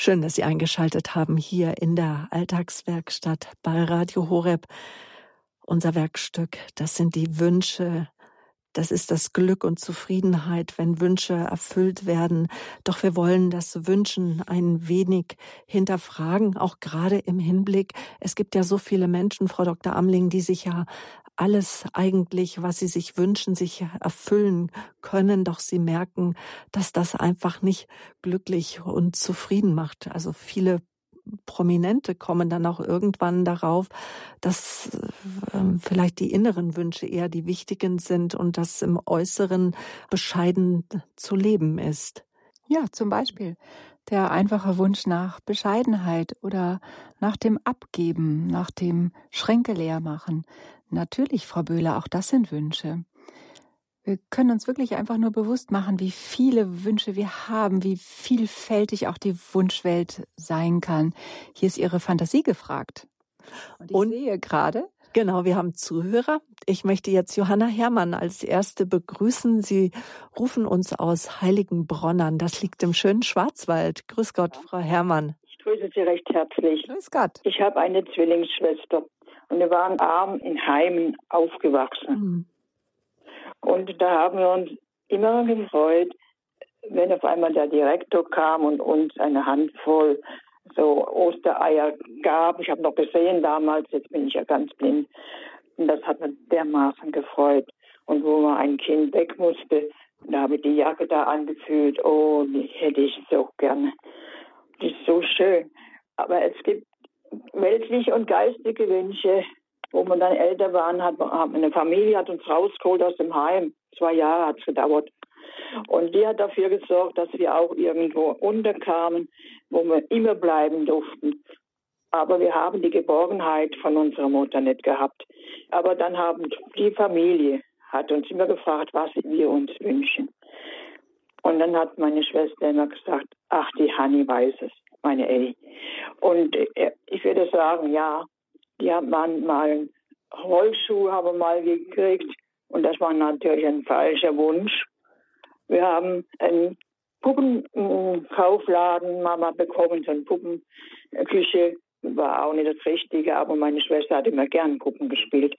Schön, dass Sie eingeschaltet haben hier in der Alltagswerkstatt bei Radio Horeb. Unser Werkstück, das sind die Wünsche, das ist das Glück und Zufriedenheit, wenn Wünsche erfüllt werden. Doch wir wollen das Wünschen ein wenig hinterfragen, auch gerade im Hinblick. Es gibt ja so viele Menschen, Frau Dr. Amling, die sich ja alles eigentlich, was sie sich wünschen, sich erfüllen können, doch sie merken, dass das einfach nicht glücklich und zufrieden macht. Also viele Prominente kommen dann auch irgendwann darauf, dass äh, vielleicht die inneren Wünsche eher die wichtigen sind und dass im Äußeren bescheiden zu leben ist. Ja, zum Beispiel der einfache Wunsch nach Bescheidenheit oder nach dem Abgeben, nach dem Schränke leer machen, Natürlich, Frau Böhler, auch das sind Wünsche. Wir können uns wirklich einfach nur bewusst machen, wie viele Wünsche wir haben, wie vielfältig auch die Wunschwelt sein kann. Hier ist Ihre Fantasie gefragt. Und ich Und, sehe gerade. Genau, wir haben Zuhörer. Ich möchte jetzt Johanna Herrmann als erste begrüßen. Sie rufen uns aus Heiligenbronn an. Das liegt im schönen Schwarzwald. Grüß Gott, Frau Herrmann. Ich grüße Sie recht herzlich. Grüß Gott. Ich habe eine Zwillingsschwester. Und wir waren arm in Heimen aufgewachsen. Mhm. Und da haben wir uns immer gefreut, wenn auf einmal der Direktor kam und uns eine Handvoll so Ostereier gab. Ich habe noch gesehen damals, jetzt bin ich ja ganz blind. Und das hat mir dermaßen gefreut. Und wo man ein Kind weg musste, da habe ich die Jacke da angefühlt. Oh, die hätte ich so gerne. Die ist so schön. Aber es gibt weltliche und geistige Wünsche, wo man dann älter war, hat, hat eine Familie hat uns rausgeholt aus dem Heim. Zwei Jahre hat es gedauert. Und die hat dafür gesorgt, dass wir auch irgendwo unterkamen, wo wir immer bleiben durften. Aber wir haben die Geborgenheit von unserer Mutter nicht gehabt. Aber dann haben die Familie hat uns immer gefragt, was wir uns wünschen. Und dann hat meine Schwester immer gesagt, ach, die Hanni weiß es, meine Elli. Und äh, ich würde sagen, ja, die haben mal einen Rollschuh haben mal gekriegt und das war natürlich ein falscher Wunsch. Wir haben einen Puppenkaufladen Mama bekommen, so eine Puppenküche. War auch nicht das Richtige, aber meine Schwester hat immer gern Puppen gespielt.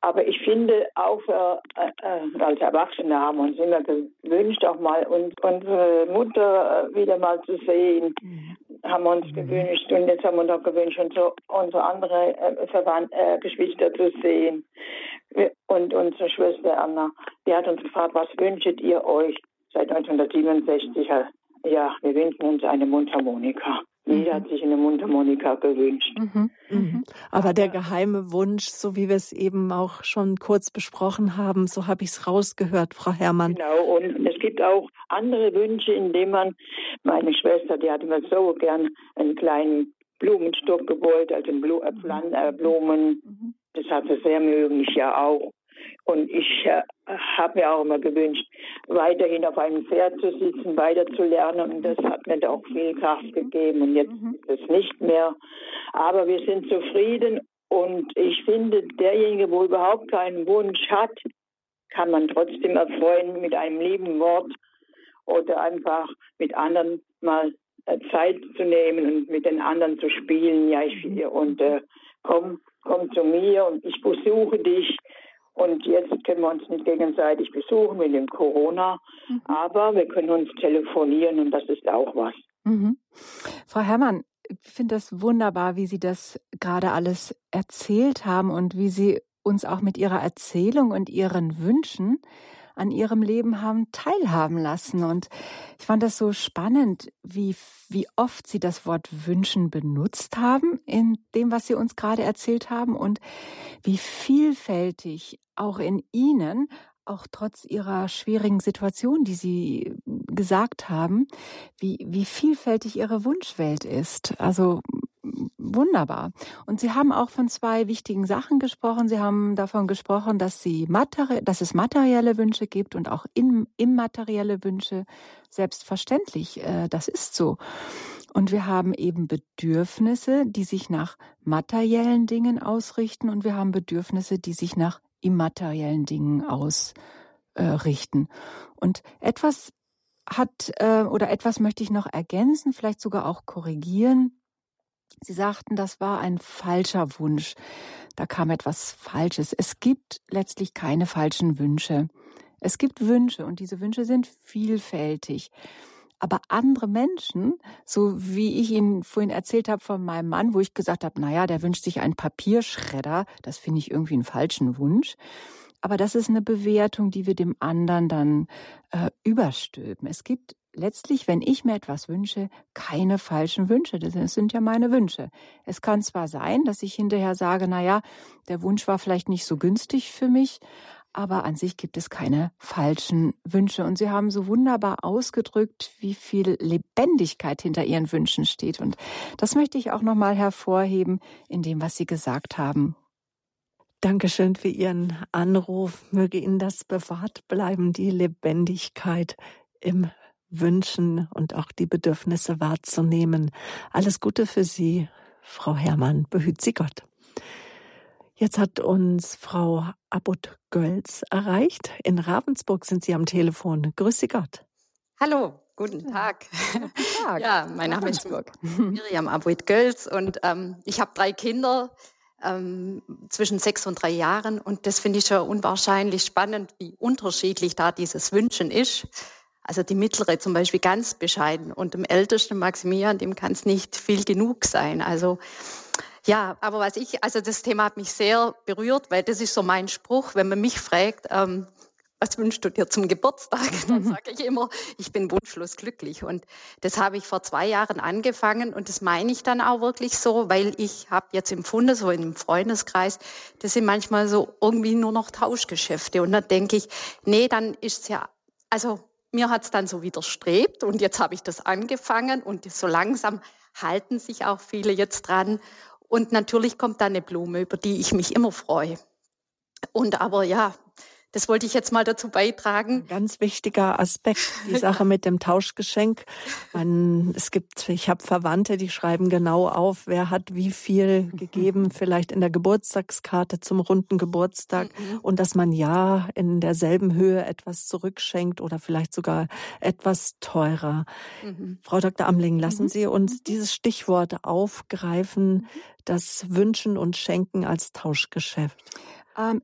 Aber ich finde, auch äh, äh, als Erwachsene haben wir uns immer gewünscht, auch mal uns, unsere Mutter wieder mal zu sehen. Haben wir uns mhm. gewünscht. Und jetzt haben wir uns auch gewünscht, unsere, unsere andere äh, Verwand äh, Geschwister zu sehen. Und unsere Schwester Anna, die hat uns gefragt, was wünschet ihr euch seit 1967? Ja, wir wünschen uns eine Mundharmonika. Jeder hat sich eine Mundharmonika gewünscht. Mhm. Mhm. Aber der geheime Wunsch, so wie wir es eben auch schon kurz besprochen haben, so habe ich es rausgehört, Frau Herrmann. Genau, und es gibt auch andere Wünsche, indem man, meine Schwester, die hat immer so gern einen kleinen Blumenstock gewollt, also äh, äh, Blumen. Mhm. Das hat sie sehr mögen, ich ja auch. Und ich äh, habe mir auch immer gewünscht, weiterhin auf einem Pferd zu sitzen, weiter zu lernen. Und das hat mir auch viel Kraft gegeben. Und jetzt mhm. ist es nicht mehr. Aber wir sind zufrieden. Und ich finde, derjenige, wo überhaupt keinen Wunsch hat, kann man trotzdem erfreuen mit einem lieben Wort oder einfach mit anderen mal äh, Zeit zu nehmen und mit den anderen zu spielen. Ja, ich mhm. und äh, komm, komm zu mir und ich besuche dich und jetzt können wir uns nicht gegenseitig besuchen mit dem Corona, mhm. aber wir können uns telefonieren und das ist auch was. Mhm. Frau Herrmann, ich finde das wunderbar, wie Sie das gerade alles erzählt haben und wie Sie uns auch mit Ihrer Erzählung und Ihren Wünschen an ihrem Leben haben teilhaben lassen. Und ich fand das so spannend, wie, wie oft sie das Wort wünschen benutzt haben in dem, was sie uns gerade erzählt haben und wie vielfältig auch in ihnen auch trotz ihrer schwierigen Situation, die Sie gesagt haben, wie, wie vielfältig Ihre Wunschwelt ist. Also wunderbar. Und Sie haben auch von zwei wichtigen Sachen gesprochen. Sie haben davon gesprochen, dass, Sie materi dass es materielle Wünsche gibt und auch immaterielle Wünsche. Selbstverständlich, äh, das ist so. Und wir haben eben Bedürfnisse, die sich nach materiellen Dingen ausrichten und wir haben Bedürfnisse, die sich nach immateriellen Dingen ausrichten. Und etwas hat äh, oder etwas möchte ich noch ergänzen, vielleicht sogar auch korrigieren. Sie sagten, das war ein falscher Wunsch. Da kam etwas Falsches. Es gibt letztlich keine falschen Wünsche. Es gibt Wünsche und diese Wünsche sind vielfältig. Aber andere Menschen, so wie ich Ihnen vorhin erzählt habe von meinem Mann, wo ich gesagt habe, naja, der wünscht sich einen Papierschredder, das finde ich irgendwie einen falschen Wunsch. Aber das ist eine Bewertung, die wir dem anderen dann äh, überstülpen. Es gibt letztlich, wenn ich mir etwas wünsche, keine falschen Wünsche. Das sind ja meine Wünsche. Es kann zwar sein, dass ich hinterher sage, na ja, der Wunsch war vielleicht nicht so günstig für mich, aber an sich gibt es keine falschen Wünsche. Und Sie haben so wunderbar ausgedrückt, wie viel Lebendigkeit hinter Ihren Wünschen steht. Und das möchte ich auch nochmal hervorheben in dem, was Sie gesagt haben. Dankeschön für Ihren Anruf. Möge Ihnen das bewahrt bleiben, die Lebendigkeit im Wünschen und auch die Bedürfnisse wahrzunehmen. Alles Gute für Sie, Frau Herrmann. Behüt Sie Gott. Jetzt hat uns Frau Abut Gölz erreicht. In Ravensburg sind Sie am Telefon. Grüße Gott. Hallo, guten Tag. Guten Tag. Ja, mein Name ist Miriam Abut Gölz und ähm, ich habe drei Kinder. ähm, zwischen sechs und drei Jahren. Und das finde ich schon unwahrscheinlich spannend, wie unterschiedlich da dieses Wünschen ist. Also die mittlere zum Beispiel ganz bescheiden und dem ältesten Maximilian, dem kann es nicht viel genug sein. Also ja, aber was ich, also das Thema hat mich sehr berührt, weil das ist so mein Spruch, wenn man mich fragt, ähm, was wünschst du dir zum Geburtstag? Dann mhm. sage ich immer, ich bin wunschlos glücklich. Und das habe ich vor zwei Jahren angefangen und das meine ich dann auch wirklich so, weil ich habe jetzt empfunden, so einem Freundeskreis, das sind manchmal so irgendwie nur noch Tauschgeschäfte. Und dann denke ich, nee, dann ist es ja, also mir hat es dann so widerstrebt und jetzt habe ich das angefangen und so langsam halten sich auch viele jetzt dran. Und natürlich kommt da eine Blume, über die ich mich immer freue. Und aber ja, das wollte ich jetzt mal dazu beitragen. Ganz wichtiger Aspekt, die Sache mit dem Tauschgeschenk. Man, es gibt, ich habe Verwandte, die schreiben genau auf, wer hat wie viel gegeben, vielleicht in der Geburtstagskarte zum runden Geburtstag mhm. und dass man ja in derselben Höhe etwas zurückschenkt oder vielleicht sogar etwas teurer. Mhm. Frau Dr. Amling, lassen mhm. Sie uns mhm. dieses Stichwort aufgreifen, mhm. das Wünschen und Schenken als Tauschgeschäft. Ähm,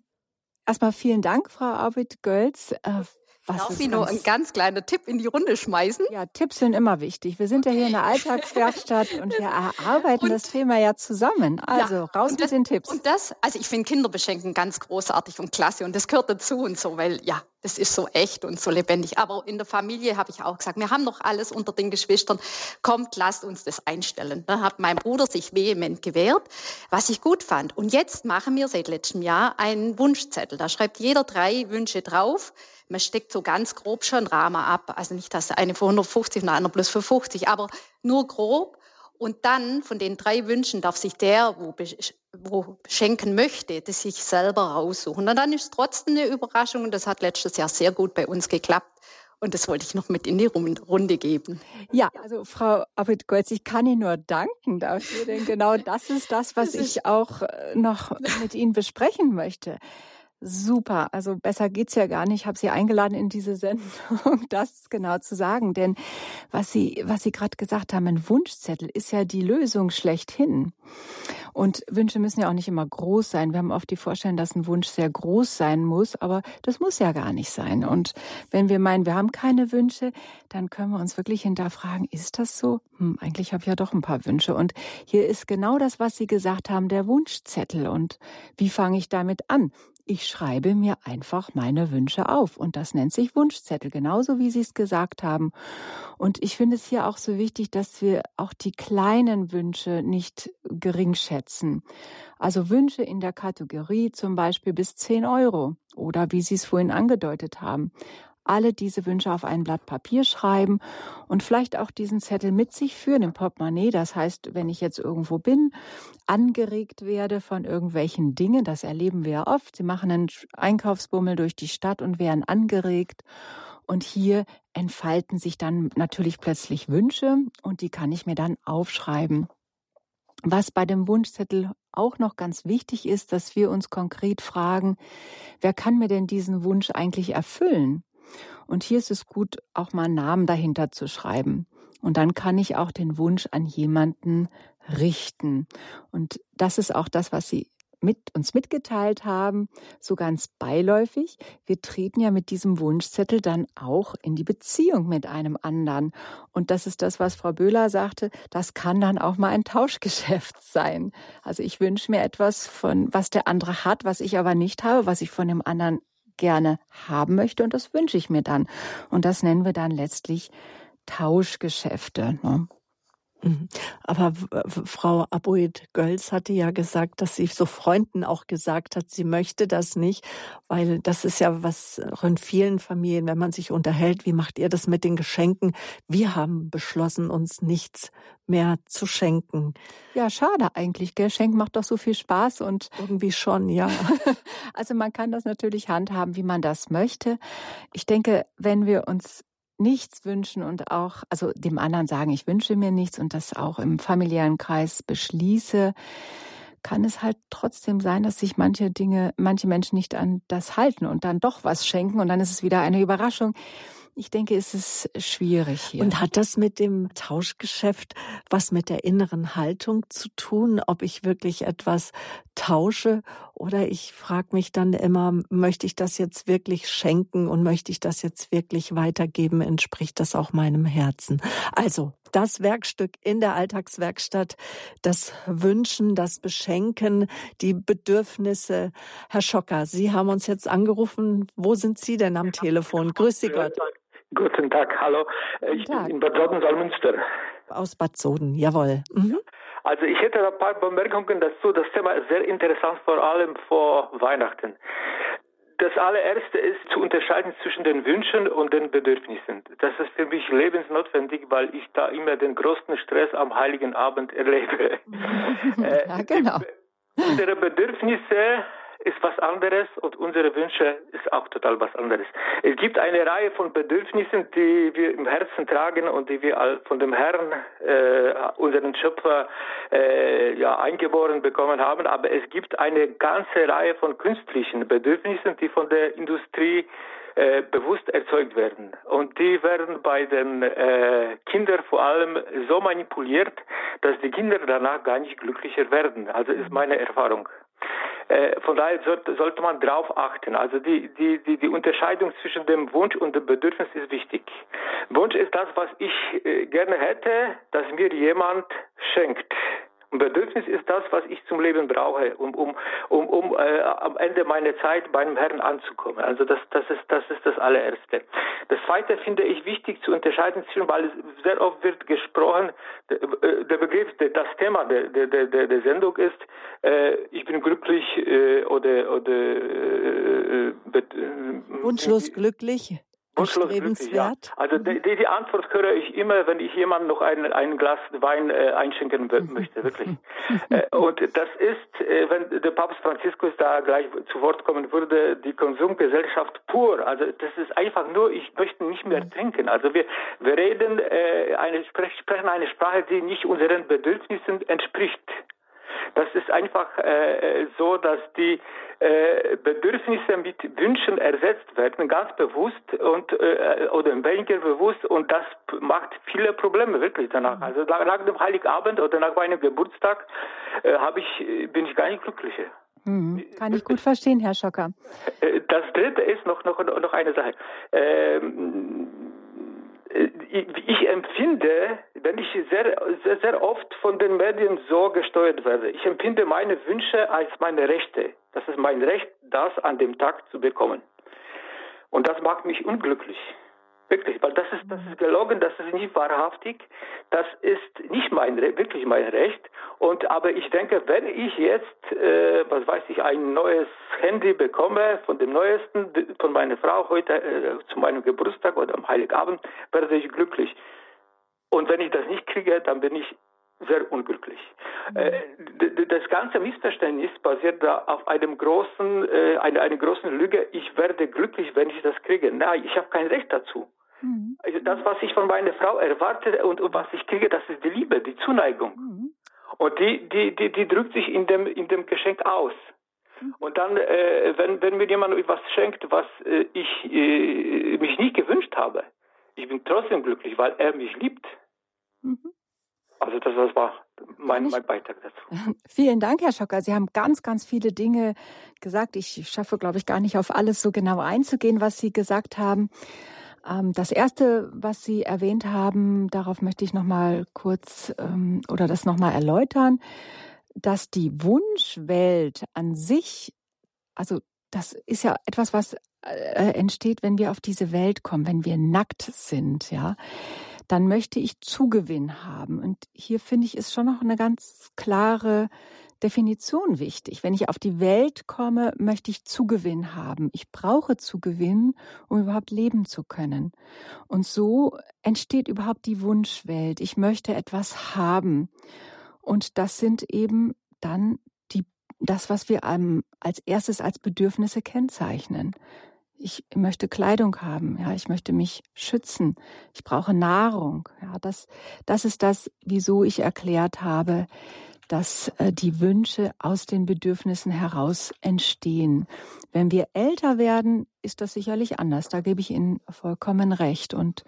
Erstmal vielen Dank, Frau Arvid Gölz. Äh, was Darf ich nur einen ganz kleinen Tipp in die Runde schmeißen? Ja, Tipps sind immer wichtig. Wir sind ja hier in der Alltagswerkstatt und wir erarbeiten und, das Thema ja zusammen. Also ja, raus mit das, den Tipps. Und das, also ich finde Kinderbeschenken ganz großartig und klasse und das gehört dazu und so, weil ja, das ist so echt und so lebendig. Aber in der Familie habe ich auch gesagt, wir haben noch alles unter den Geschwistern. Kommt, lasst uns das einstellen. Da hat mein Bruder sich vehement gewehrt, was ich gut fand. Und jetzt machen wir seit letztem Jahr einen Wunschzettel. Da schreibt jeder drei Wünsche drauf man steckt so ganz grob schon Rahmen ab. Also nicht, dass eine für 150 und einer plus für 50, aber nur grob. Und dann von den drei Wünschen darf sich der, wo, wo schenken möchte, das sich selber raussuchen. Und dann ist es trotzdem eine Überraschung und das hat letztes Jahr sehr gut bei uns geklappt. Und das wollte ich noch mit in die Runde geben. Ja, also Frau Abid-Golz, ich kann Ihnen nur danken dafür, denn genau das ist das, was ich auch äh, noch mit Ihnen besprechen möchte. Super, also besser geht's ja gar nicht. Ich habe Sie eingeladen in diese Sendung, das genau zu sagen. Denn was Sie, was Sie gerade gesagt haben, ein Wunschzettel ist ja die Lösung schlechthin. Und Wünsche müssen ja auch nicht immer groß sein. Wir haben oft die Vorstellung, dass ein Wunsch sehr groß sein muss, aber das muss ja gar nicht sein. Und wenn wir meinen, wir haben keine Wünsche, dann können wir uns wirklich hinterfragen, ist das so? Hm, eigentlich habe ich ja doch ein paar Wünsche. Und hier ist genau das, was Sie gesagt haben, der Wunschzettel. Und wie fange ich damit an? Ich schreibe mir einfach meine Wünsche auf und das nennt sich Wunschzettel, genauso wie Sie es gesagt haben. Und ich finde es hier auch so wichtig, dass wir auch die kleinen Wünsche nicht gering schätzen. Also Wünsche in der Kategorie zum Beispiel bis 10 Euro oder wie Sie es vorhin angedeutet haben alle diese Wünsche auf ein Blatt Papier schreiben und vielleicht auch diesen Zettel mit sich führen im Portemonnaie. Das heißt, wenn ich jetzt irgendwo bin, angeregt werde von irgendwelchen Dingen, das erleben wir ja oft. Sie machen einen Einkaufsbummel durch die Stadt und werden angeregt. Und hier entfalten sich dann natürlich plötzlich Wünsche und die kann ich mir dann aufschreiben. Was bei dem Wunschzettel auch noch ganz wichtig ist, dass wir uns konkret fragen, wer kann mir denn diesen Wunsch eigentlich erfüllen? Und hier ist es gut, auch mal einen Namen dahinter zu schreiben. Und dann kann ich auch den Wunsch an jemanden richten. Und das ist auch das, was Sie mit uns mitgeteilt haben, so ganz beiläufig. Wir treten ja mit diesem Wunschzettel dann auch in die Beziehung mit einem anderen. Und das ist das, was Frau Böhler sagte. Das kann dann auch mal ein Tauschgeschäft sein. Also ich wünsche mir etwas von, was der andere hat, was ich aber nicht habe, was ich von dem anderen gerne haben möchte und das wünsche ich mir dann. Und das nennen wir dann letztlich Tauschgeschäfte. Ne? Mhm. Aber Frau Aboid Gölz hatte ja gesagt, dass sie so Freunden auch gesagt hat, sie möchte das nicht, weil das ist ja was auch in vielen Familien, wenn man sich unterhält, wie macht ihr das mit den Geschenken? Wir haben beschlossen, uns nichts mehr zu schenken. Ja, schade eigentlich. Geschenk macht doch so viel Spaß und irgendwie schon, ja. also man kann das natürlich handhaben, wie man das möchte. Ich denke, wenn wir uns nichts wünschen und auch, also dem anderen sagen, ich wünsche mir nichts und das auch im familiären Kreis beschließe, kann es halt trotzdem sein, dass sich manche Dinge, manche Menschen nicht an das halten und dann doch was schenken und dann ist es wieder eine Überraschung. Ich denke, es ist schwierig hier. Und hat das mit dem Tauschgeschäft was mit der inneren Haltung zu tun, ob ich wirklich etwas tausche oder ich frage mich dann immer, möchte ich das jetzt wirklich schenken und möchte ich das jetzt wirklich weitergeben, entspricht das auch meinem Herzen? Also das Werkstück in der Alltagswerkstatt, das Wünschen, das Beschenken, die Bedürfnisse. Herr Schocker, Sie haben uns jetzt angerufen. Wo sind Sie denn am Telefon? Grüß Sie Gott. Guten Tag, hallo. Ich bin in Bad Soden-Salmünster. Aus Bad Soden, jawohl. Mhm. Also ich hätte ein paar Bemerkungen dazu. Das Thema ist sehr interessant, vor allem vor Weihnachten. Das allererste ist zu unterscheiden zwischen den Wünschen und den Bedürfnissen. Das ist für mich lebensnotwendig, weil ich da immer den größten Stress am Heiligen Abend erlebe. ja, genau. Unsere Bedürfnisse ist was anderes und unsere Wünsche ist auch total was anderes. Es gibt eine Reihe von Bedürfnissen, die wir im Herzen tragen und die wir von dem Herrn, äh, unseren Schöpfer, äh, ja, eingeboren bekommen haben. Aber es gibt eine ganze Reihe von künstlichen Bedürfnissen, die von der Industrie äh, bewusst erzeugt werden. Und die werden bei den äh, Kindern vor allem so manipuliert, dass die Kinder danach gar nicht glücklicher werden. Also ist meine Erfahrung. Äh, von daher sollte man darauf achten. Also die, die, die, die Unterscheidung zwischen dem Wunsch und dem Bedürfnis ist wichtig. Wunsch ist das, was ich äh, gerne hätte, dass mir jemand schenkt. Und Bedürfnis ist das, was ich zum Leben brauche, um, um, um, um äh, am Ende meiner Zeit beim Herrn anzukommen. Also das, das, ist, das ist das allererste. Das zweite finde ich wichtig zu unterscheiden, weil es sehr oft wird gesprochen, der, äh, der Begriff, das Thema der, der, der, der Sendung ist, äh, ich bin glücklich äh, oder, oder äh, äh wunschlos glücklich. Erstrebenswert? Ja. Also die, die, Antwort höre ich immer, wenn ich jemandem noch ein, ein Glas Wein äh, einschenken möchte, wirklich. äh, und das ist, äh, wenn der Papst Franziskus da gleich zu Wort kommen würde, die Konsumgesellschaft pur. Also das ist einfach nur, ich möchte nicht mehr trinken. Also wir, wir reden, äh, eine, sprechen eine Sprache, die nicht unseren Bedürfnissen entspricht. Das ist einfach äh, äh, so, dass die äh, Bedürfnisse mit Wünschen ersetzt werden, ganz bewusst und äh, oder weniger bewusst und das macht viele Probleme wirklich danach. Also nach dem Heiligabend oder nach meinem Geburtstag äh, habe ich bin ich gar nicht glücklicher. Mhm. Kann ich gut verstehen, Herr Schocker. Äh, das dritte ist noch, noch, noch eine Sache. Ähm, äh, ich empfinde, wenn ich sehr, sehr, sehr oft von den Medien so gesteuert werde, ich empfinde meine Wünsche als meine Rechte. Das ist mein Recht, das an dem Tag zu bekommen. Und das macht mich unglücklich. Wirklich, weil das ist, das ist gelogen, das ist nicht wahrhaftig, das ist nicht mein, wirklich mein Recht. Und, aber ich denke, wenn ich jetzt, äh, was weiß ich, ein neues Handy bekomme, von dem neuesten, von meiner Frau heute äh, zu meinem Geburtstag oder am Heiligabend, werde ich glücklich. Und wenn ich das nicht kriege, dann bin ich sehr unglücklich. Mhm. Äh, das ganze Missverständnis basiert da auf einem großen, äh, einer, einer großen Lüge. Ich werde glücklich, wenn ich das kriege. Nein, ich habe kein Recht dazu. Mhm. Also das, was ich von meiner Frau erwarte und, und, was ich kriege, das ist die Liebe, die Zuneigung. Mhm. Und die, die, die, die drückt sich in dem, in dem Geschenk aus. Mhm. Und dann, äh, wenn, wenn mir jemand etwas schenkt, was äh, ich äh, mich nicht gewünscht habe, ich bin trotzdem glücklich, weil er mich liebt. Mhm. Also das, das war mein, mein, Beitrag dazu. Vielen Dank, Herr Schocker. Sie haben ganz, ganz viele Dinge gesagt. Ich schaffe, glaube ich, gar nicht auf alles so genau einzugehen, was Sie gesagt haben. Ähm, das erste, was Sie erwähnt haben, darauf möchte ich noch mal kurz ähm, oder das noch mal erläutern, dass die Wunschwelt an sich, also das ist ja etwas, was äh, entsteht, wenn wir auf diese Welt kommen, wenn wir nackt sind, ja dann möchte ich Zugewinn haben. Und hier finde ich, ist schon noch eine ganz klare Definition wichtig. Wenn ich auf die Welt komme, möchte ich Zugewinn haben. Ich brauche Zugewinn, um überhaupt leben zu können. Und so entsteht überhaupt die Wunschwelt. Ich möchte etwas haben. Und das sind eben dann die, das, was wir als erstes als Bedürfnisse kennzeichnen ich möchte Kleidung haben, ja, ich möchte mich schützen, ich brauche Nahrung. Ja, das, das ist das, wieso ich erklärt habe, dass äh, die Wünsche aus den Bedürfnissen heraus entstehen. Wenn wir älter werden, ist das sicherlich anders. Da gebe ich Ihnen vollkommen recht. Und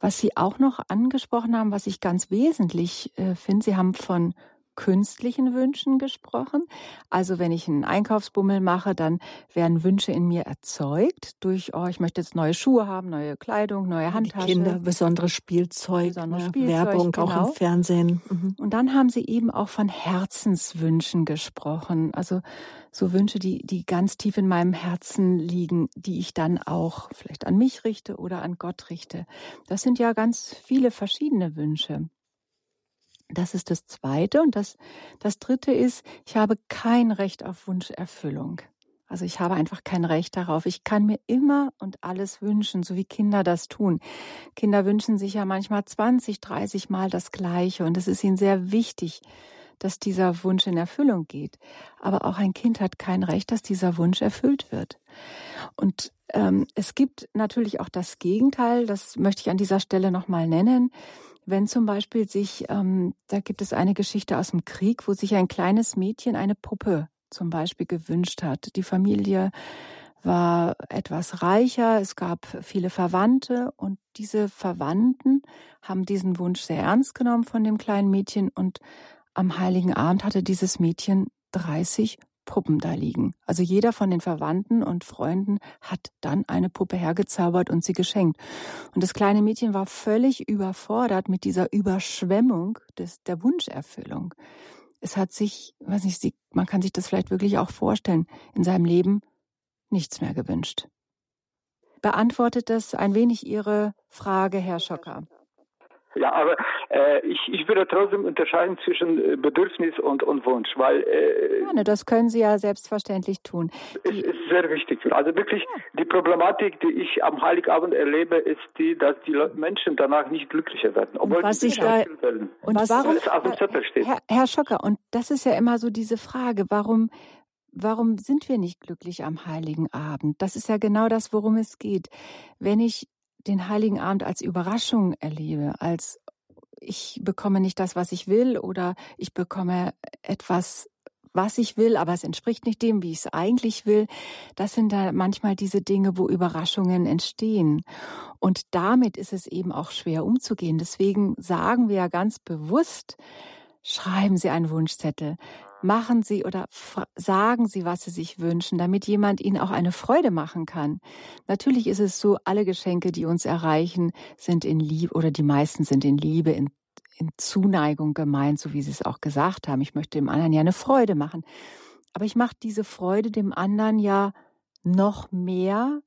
was Sie auch noch angesprochen haben, was ich ganz wesentlich äh, finde, Sie haben von künstlichen Wünschen gesprochen. Also wenn ich einen Einkaufsbummel mache, dann werden Wünsche in mir erzeugt durch, oh, ich möchte jetzt neue Schuhe haben, neue Kleidung, neue Handtasche. Die Kinder, besonderes Spielzeug, besonderes ne? Spielzeug Werbung genau. auch im Fernsehen. Mhm. Und dann haben Sie eben auch von Herzenswünschen gesprochen. Also so Wünsche, die, die ganz tief in meinem Herzen liegen, die ich dann auch vielleicht an mich richte oder an Gott richte. Das sind ja ganz viele verschiedene Wünsche. Das ist das Zweite. Und das, das Dritte ist, ich habe kein Recht auf Wunscherfüllung. Also ich habe einfach kein Recht darauf. Ich kann mir immer und alles wünschen, so wie Kinder das tun. Kinder wünschen sich ja manchmal 20, 30 Mal das Gleiche und es ist ihnen sehr wichtig, dass dieser Wunsch in Erfüllung geht. Aber auch ein Kind hat kein Recht, dass dieser Wunsch erfüllt wird. Und ähm, es gibt natürlich auch das Gegenteil, das möchte ich an dieser Stelle nochmal nennen. Wenn zum Beispiel sich, ähm, da gibt es eine Geschichte aus dem Krieg, wo sich ein kleines Mädchen eine Puppe zum Beispiel gewünscht hat. Die Familie war etwas reicher, es gab viele Verwandte und diese Verwandten haben diesen Wunsch sehr ernst genommen von dem kleinen Mädchen und am heiligen Abend hatte dieses Mädchen 30 Puppen da liegen. Also jeder von den Verwandten und Freunden hat dann eine Puppe hergezaubert und sie geschenkt. Und das kleine Mädchen war völlig überfordert mit dieser Überschwemmung des, der Wunscherfüllung. Es hat sich, weiß nicht, sie, man kann sich das vielleicht wirklich auch vorstellen, in seinem Leben nichts mehr gewünscht. Beantwortet das ein wenig Ihre Frage, Herr Schocker? Ja, aber äh, ich, ich würde trotzdem unterscheiden zwischen äh, Bedürfnis und, und Wunsch, weil äh, Gerne, das können Sie ja selbstverständlich tun. Die, es ist sehr wichtig. Also wirklich ja. die Problematik, die ich am Heiligabend erlebe, ist die, dass die Menschen danach nicht glücklicher werden, obwohl und was sie da, werden. Und was, warum, auf dem Zettel steht. Herr, Herr Schocker, und das ist ja immer so diese Frage, warum warum sind wir nicht glücklich am heiligen Abend? Das ist ja genau das, worum es geht. Wenn ich den Heiligen Abend als Überraschung erlebe, als ich bekomme nicht das, was ich will oder ich bekomme etwas, was ich will, aber es entspricht nicht dem, wie ich es eigentlich will. Das sind da manchmal diese Dinge, wo Überraschungen entstehen. Und damit ist es eben auch schwer umzugehen. Deswegen sagen wir ja ganz bewusst, schreiben Sie einen Wunschzettel machen Sie oder sagen Sie, was Sie sich wünschen, damit jemand Ihnen auch eine Freude machen kann. Natürlich ist es so, alle Geschenke, die uns erreichen, sind in Liebe oder die meisten sind in Liebe, in, in Zuneigung gemeint, so wie Sie es auch gesagt haben. Ich möchte dem anderen ja eine Freude machen. Aber ich mache diese Freude dem anderen ja noch mehr,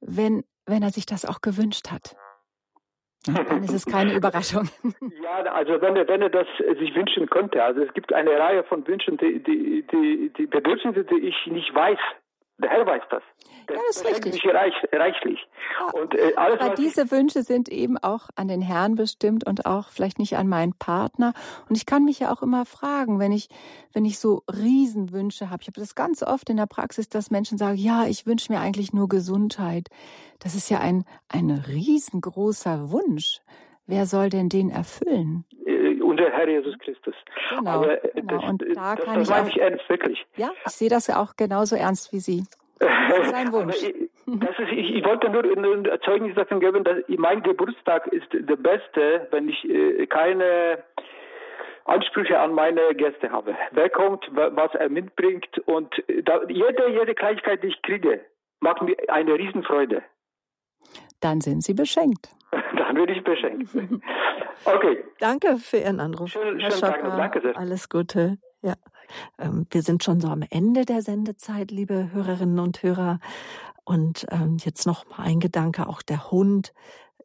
wenn, wenn er sich das auch gewünscht hat. Dann ist es keine Überraschung. Ja, also wenn er, wenn er das sich wünschen könnte. Also es gibt eine Reihe von Wünschen, die, die, die, die Bedürfnisse, die ich nicht weiß, der Herr weiß das. Der, ja, das ist richtig. Mich reich, reichlich. Ja, und, äh, alles, aber diese Wünsche sind eben auch an den Herrn bestimmt und auch vielleicht nicht an meinen Partner. Und ich kann mich ja auch immer fragen, wenn ich, wenn ich so Riesenwünsche habe. Ich habe das ganz oft in der Praxis, dass Menschen sagen, ja, ich wünsche mir eigentlich nur Gesundheit. Das ist ja ein, ein riesengroßer Wunsch. Wer soll denn den erfüllen? Äh, unser Herr Jesus Christus. Genau, Aber äh, genau. Das, und da das, kann das ich meine ich ernst, wirklich. Ja, ich sehe das ja auch genauso ernst wie Sie. Das ist ein Wunsch. Das ist, ich, ich, wollte nur ein Zeugnis davon geben, dass mein Geburtstag ist der beste, wenn ich äh, keine Ansprüche an meine Gäste habe. Wer kommt, was er mitbringt und da, jede, jede Kleinigkeit, die ich kriege, macht mir eine Riesenfreude. Dann sind Sie beschenkt. Dann würde ich beschenkt. Okay. Danke für Ihren Anruf. Schön, schönen Tag noch. Danke sehr. Alles Gute. Ja. Ähm, wir sind schon so am Ende der Sendezeit, liebe Hörerinnen und Hörer. Und ähm, jetzt noch mal ein Gedanke, auch der Hund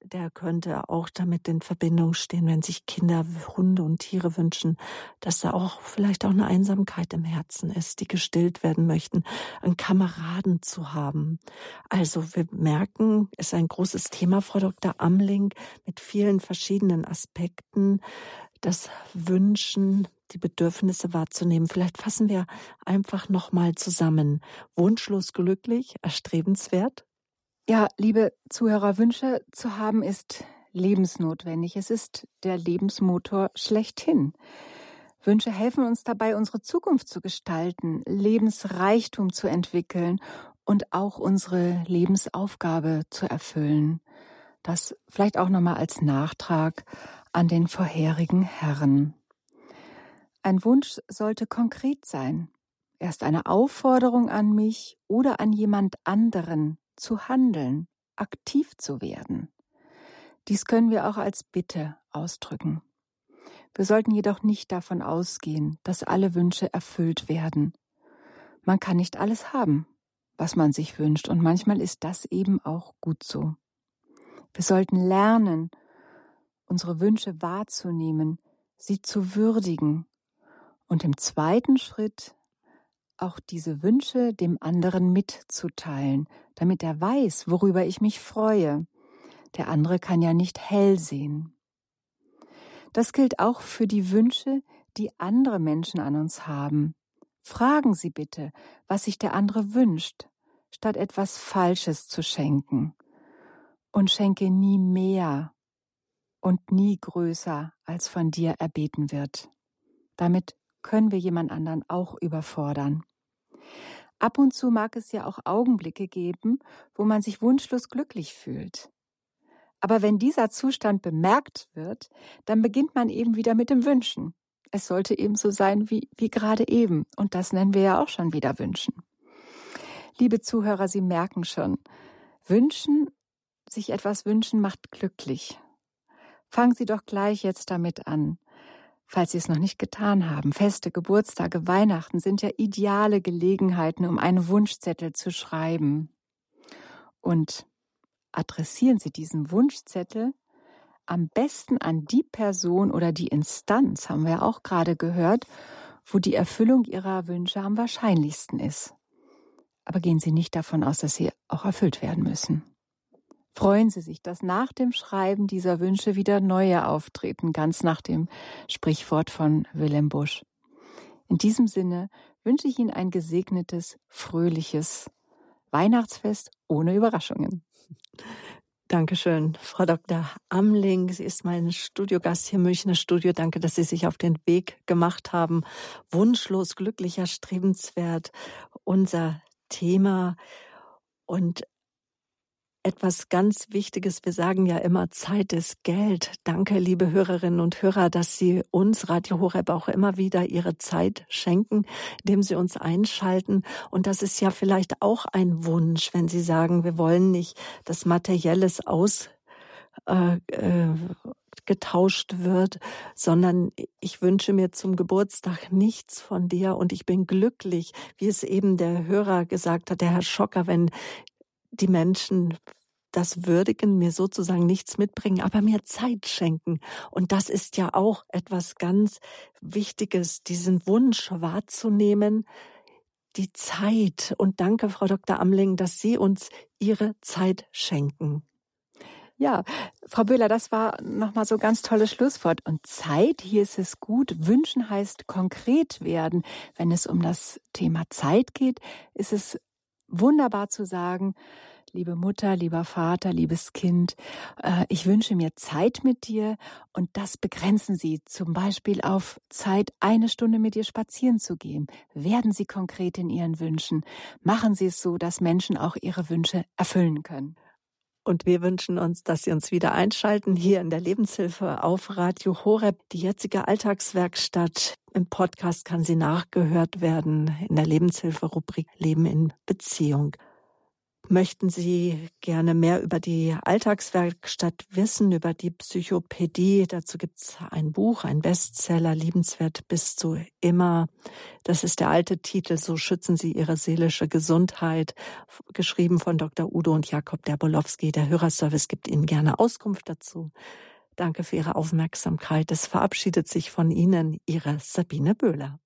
der könnte auch damit in Verbindung stehen, wenn sich Kinder Hunde und Tiere wünschen, dass da auch vielleicht auch eine Einsamkeit im Herzen ist, die gestillt werden möchten, einen Kameraden zu haben. Also wir merken, es ist ein großes Thema, Frau Dr. Amling, mit vielen verschiedenen Aspekten, das Wünschen, die Bedürfnisse wahrzunehmen. Vielleicht fassen wir einfach nochmal zusammen. Wunschlos glücklich, erstrebenswert, ja, liebe Zuhörer, Wünsche zu haben ist lebensnotwendig. Es ist der Lebensmotor schlechthin. Wünsche helfen uns dabei, unsere Zukunft zu gestalten, Lebensreichtum zu entwickeln und auch unsere Lebensaufgabe zu erfüllen. Das vielleicht auch nochmal als Nachtrag an den vorherigen Herren. Ein Wunsch sollte konkret sein. Erst eine Aufforderung an mich oder an jemand anderen zu handeln, aktiv zu werden. Dies können wir auch als Bitte ausdrücken. Wir sollten jedoch nicht davon ausgehen, dass alle Wünsche erfüllt werden. Man kann nicht alles haben, was man sich wünscht, und manchmal ist das eben auch gut so. Wir sollten lernen, unsere Wünsche wahrzunehmen, sie zu würdigen und im zweiten Schritt auch diese Wünsche dem anderen mitzuteilen, damit er weiß, worüber ich mich freue. Der andere kann ja nicht hell sehen. Das gilt auch für die Wünsche, die andere Menschen an uns haben. Fragen Sie bitte, was sich der andere wünscht, statt etwas Falsches zu schenken. Und schenke nie mehr und nie größer, als von dir erbeten wird. Damit können wir jemand anderen auch überfordern. Ab und zu mag es ja auch Augenblicke geben, wo man sich wunschlos glücklich fühlt. Aber wenn dieser Zustand bemerkt wird, dann beginnt man eben wieder mit dem Wünschen. Es sollte eben so sein wie, wie gerade eben. Und das nennen wir ja auch schon wieder Wünschen. Liebe Zuhörer, Sie merken schon, wünschen, sich etwas wünschen macht glücklich. Fangen Sie doch gleich jetzt damit an. Falls Sie es noch nicht getan haben, Feste, Geburtstage, Weihnachten sind ja ideale Gelegenheiten, um einen Wunschzettel zu schreiben. Und adressieren Sie diesen Wunschzettel am besten an die Person oder die Instanz, haben wir auch gerade gehört, wo die Erfüllung Ihrer Wünsche am wahrscheinlichsten ist. Aber gehen Sie nicht davon aus, dass sie auch erfüllt werden müssen. Freuen Sie sich, dass nach dem Schreiben dieser Wünsche wieder neue auftreten, ganz nach dem Sprichwort von Willem Busch. In diesem Sinne wünsche ich Ihnen ein gesegnetes, fröhliches Weihnachtsfest ohne Überraschungen. Dankeschön, Frau Dr. Amling. Sie ist mein Studiogast hier im Münchner Studio. Danke, dass Sie sich auf den Weg gemacht haben. Wunschlos, glücklicher, strebenswert. Unser Thema. Und etwas ganz Wichtiges. Wir sagen ja immer, Zeit ist Geld. Danke, liebe Hörerinnen und Hörer, dass Sie uns, Radio Horeb, auch immer wieder Ihre Zeit schenken, indem Sie uns einschalten. Und das ist ja vielleicht auch ein Wunsch, wenn Sie sagen, wir wollen nicht das Materielles aus äh, äh, getauscht wird, sondern ich wünsche mir zum Geburtstag nichts von dir und ich bin glücklich, wie es eben der Hörer gesagt hat, der Herr Schocker, wenn die Menschen das würdigen, mir sozusagen nichts mitbringen, aber mir Zeit schenken. Und das ist ja auch etwas ganz Wichtiges, diesen Wunsch wahrzunehmen, die Zeit. Und danke, Frau Dr. Amling, dass Sie uns Ihre Zeit schenken. Ja, Frau Böhler, das war nochmal so ganz tolles Schlusswort. Und Zeit, hier ist es gut. Wünschen heißt konkret werden. Wenn es um das Thema Zeit geht, ist es wunderbar zu sagen, liebe Mutter, lieber Vater, liebes Kind, äh, ich wünsche mir Zeit mit dir und das begrenzen Sie zum Beispiel auf Zeit, eine Stunde mit dir spazieren zu gehen. Werden Sie konkret in Ihren Wünschen. Machen Sie es so, dass Menschen auch ihre Wünsche erfüllen können. Und wir wünschen uns, dass Sie uns wieder einschalten hier in der Lebenshilfe auf Radio Horeb. Die jetzige Alltagswerkstatt im Podcast kann sie nachgehört werden in der Lebenshilfe-Rubrik Leben in Beziehung. Möchten Sie gerne mehr über die Alltagswerkstatt wissen, über die Psychopädie? Dazu gibt es ein Buch, ein Bestseller, Liebenswert bist du immer. Das ist der alte Titel, So schützen Sie Ihre seelische Gesundheit, geschrieben von Dr. Udo und Jakob Derbolowski. Der Hörerservice gibt Ihnen gerne Auskunft dazu. Danke für Ihre Aufmerksamkeit. Es verabschiedet sich von Ihnen Ihre Sabine Böhler.